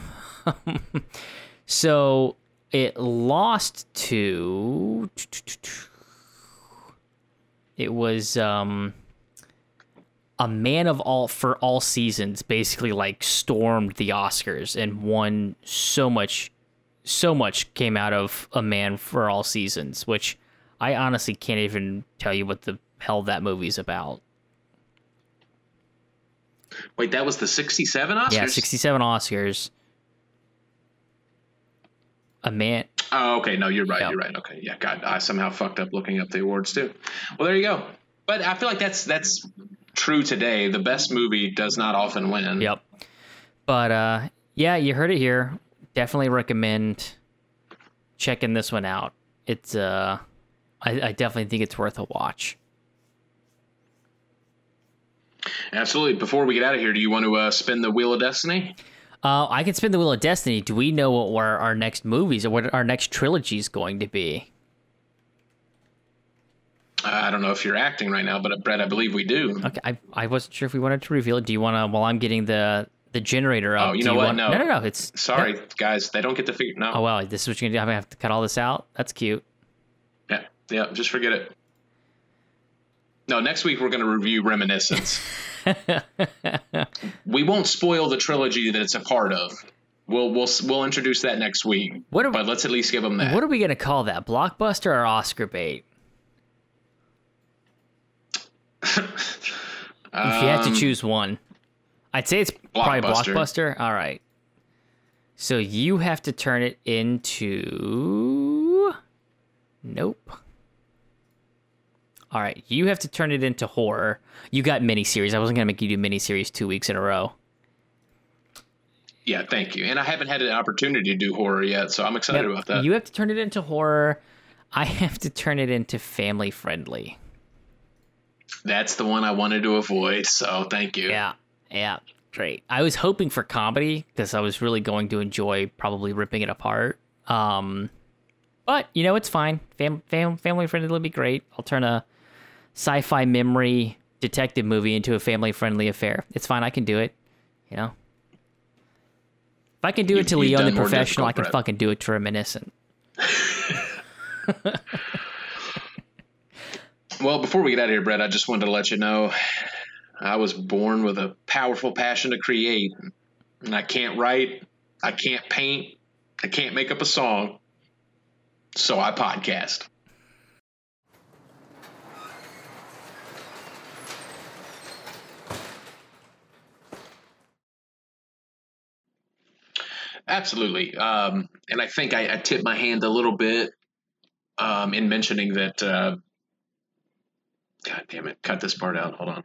so it lost to. It was um, a man of all for all seasons, basically like stormed the Oscars and won so much so much came out of A Man for All Seasons, which I honestly can't even tell you what the hell that movie's about. Wait, that was the 67 Oscars? Yeah, 67 Oscars. A man. Oh, okay. No, you're right. You're right. Okay. Yeah. God, I somehow fucked up looking up the awards too. Well, there you go. But I feel like that's that's true today. The best movie does not often win. Yep. But uh, yeah, you heard it here definitely recommend checking this one out. It's uh, I, I definitely think it's worth a watch. Absolutely. Before we get out of here, do you want to uh, spin the wheel of destiny? Uh, I can spin the wheel of destiny. Do we know what our, our next movies or what our next trilogy is going to be? I don't know if you're acting right now, but uh, Brett, I believe we do. Okay, I, I wasn't sure if we wanted to reveal it. Do you want to? While I'm getting the the generator up. Oh, you know what? Want... No, no, no, no. It's sorry, no. guys. They don't get to figure. No. Oh well, this is what you're gonna do. I'm gonna have to cut all this out. That's cute. Yeah, yeah. Just forget it. No, next week we're going to review Reminiscence. we won't spoil the trilogy that it's a part of. We'll we'll we'll introduce that next week. What are, but let's at least give them that. What are we going to call that? Blockbuster or Oscar bait? if you had to um, choose one. I'd say it's probably blockbuster. All right. So you have to turn it into Nope. All right, you have to turn it into horror. You got miniseries. I wasn't gonna make you do miniseries two weeks in a row. Yeah, thank you. And I haven't had an opportunity to do horror yet, so I'm excited Yep, about that. You have to turn it into horror. I have to turn it into family friendly. That's the one I wanted to avoid, so thank you. Yeah, yeah, great. I was hoping for comedy because I was really going to enjoy probably ripping it apart. Um, but you know, it's fine. Fam- fam- family friendly would be great. I'll turn a sci-fi memory detective movie into a family friendly affair. It's fine. I can do it. You know, if I can do it to Leon the professional, I can fucking do it to reminiscent. Well, before we get out of here, Brett, I just wanted to let you know I was born with a powerful passion to create, and I can't write, I can't paint, I can't make up a song, so I podcast. Absolutely. Um, and I think I, I tipped my hand a little bit um, in mentioning that. Uh, God damn it! Cut this part out. Hold on.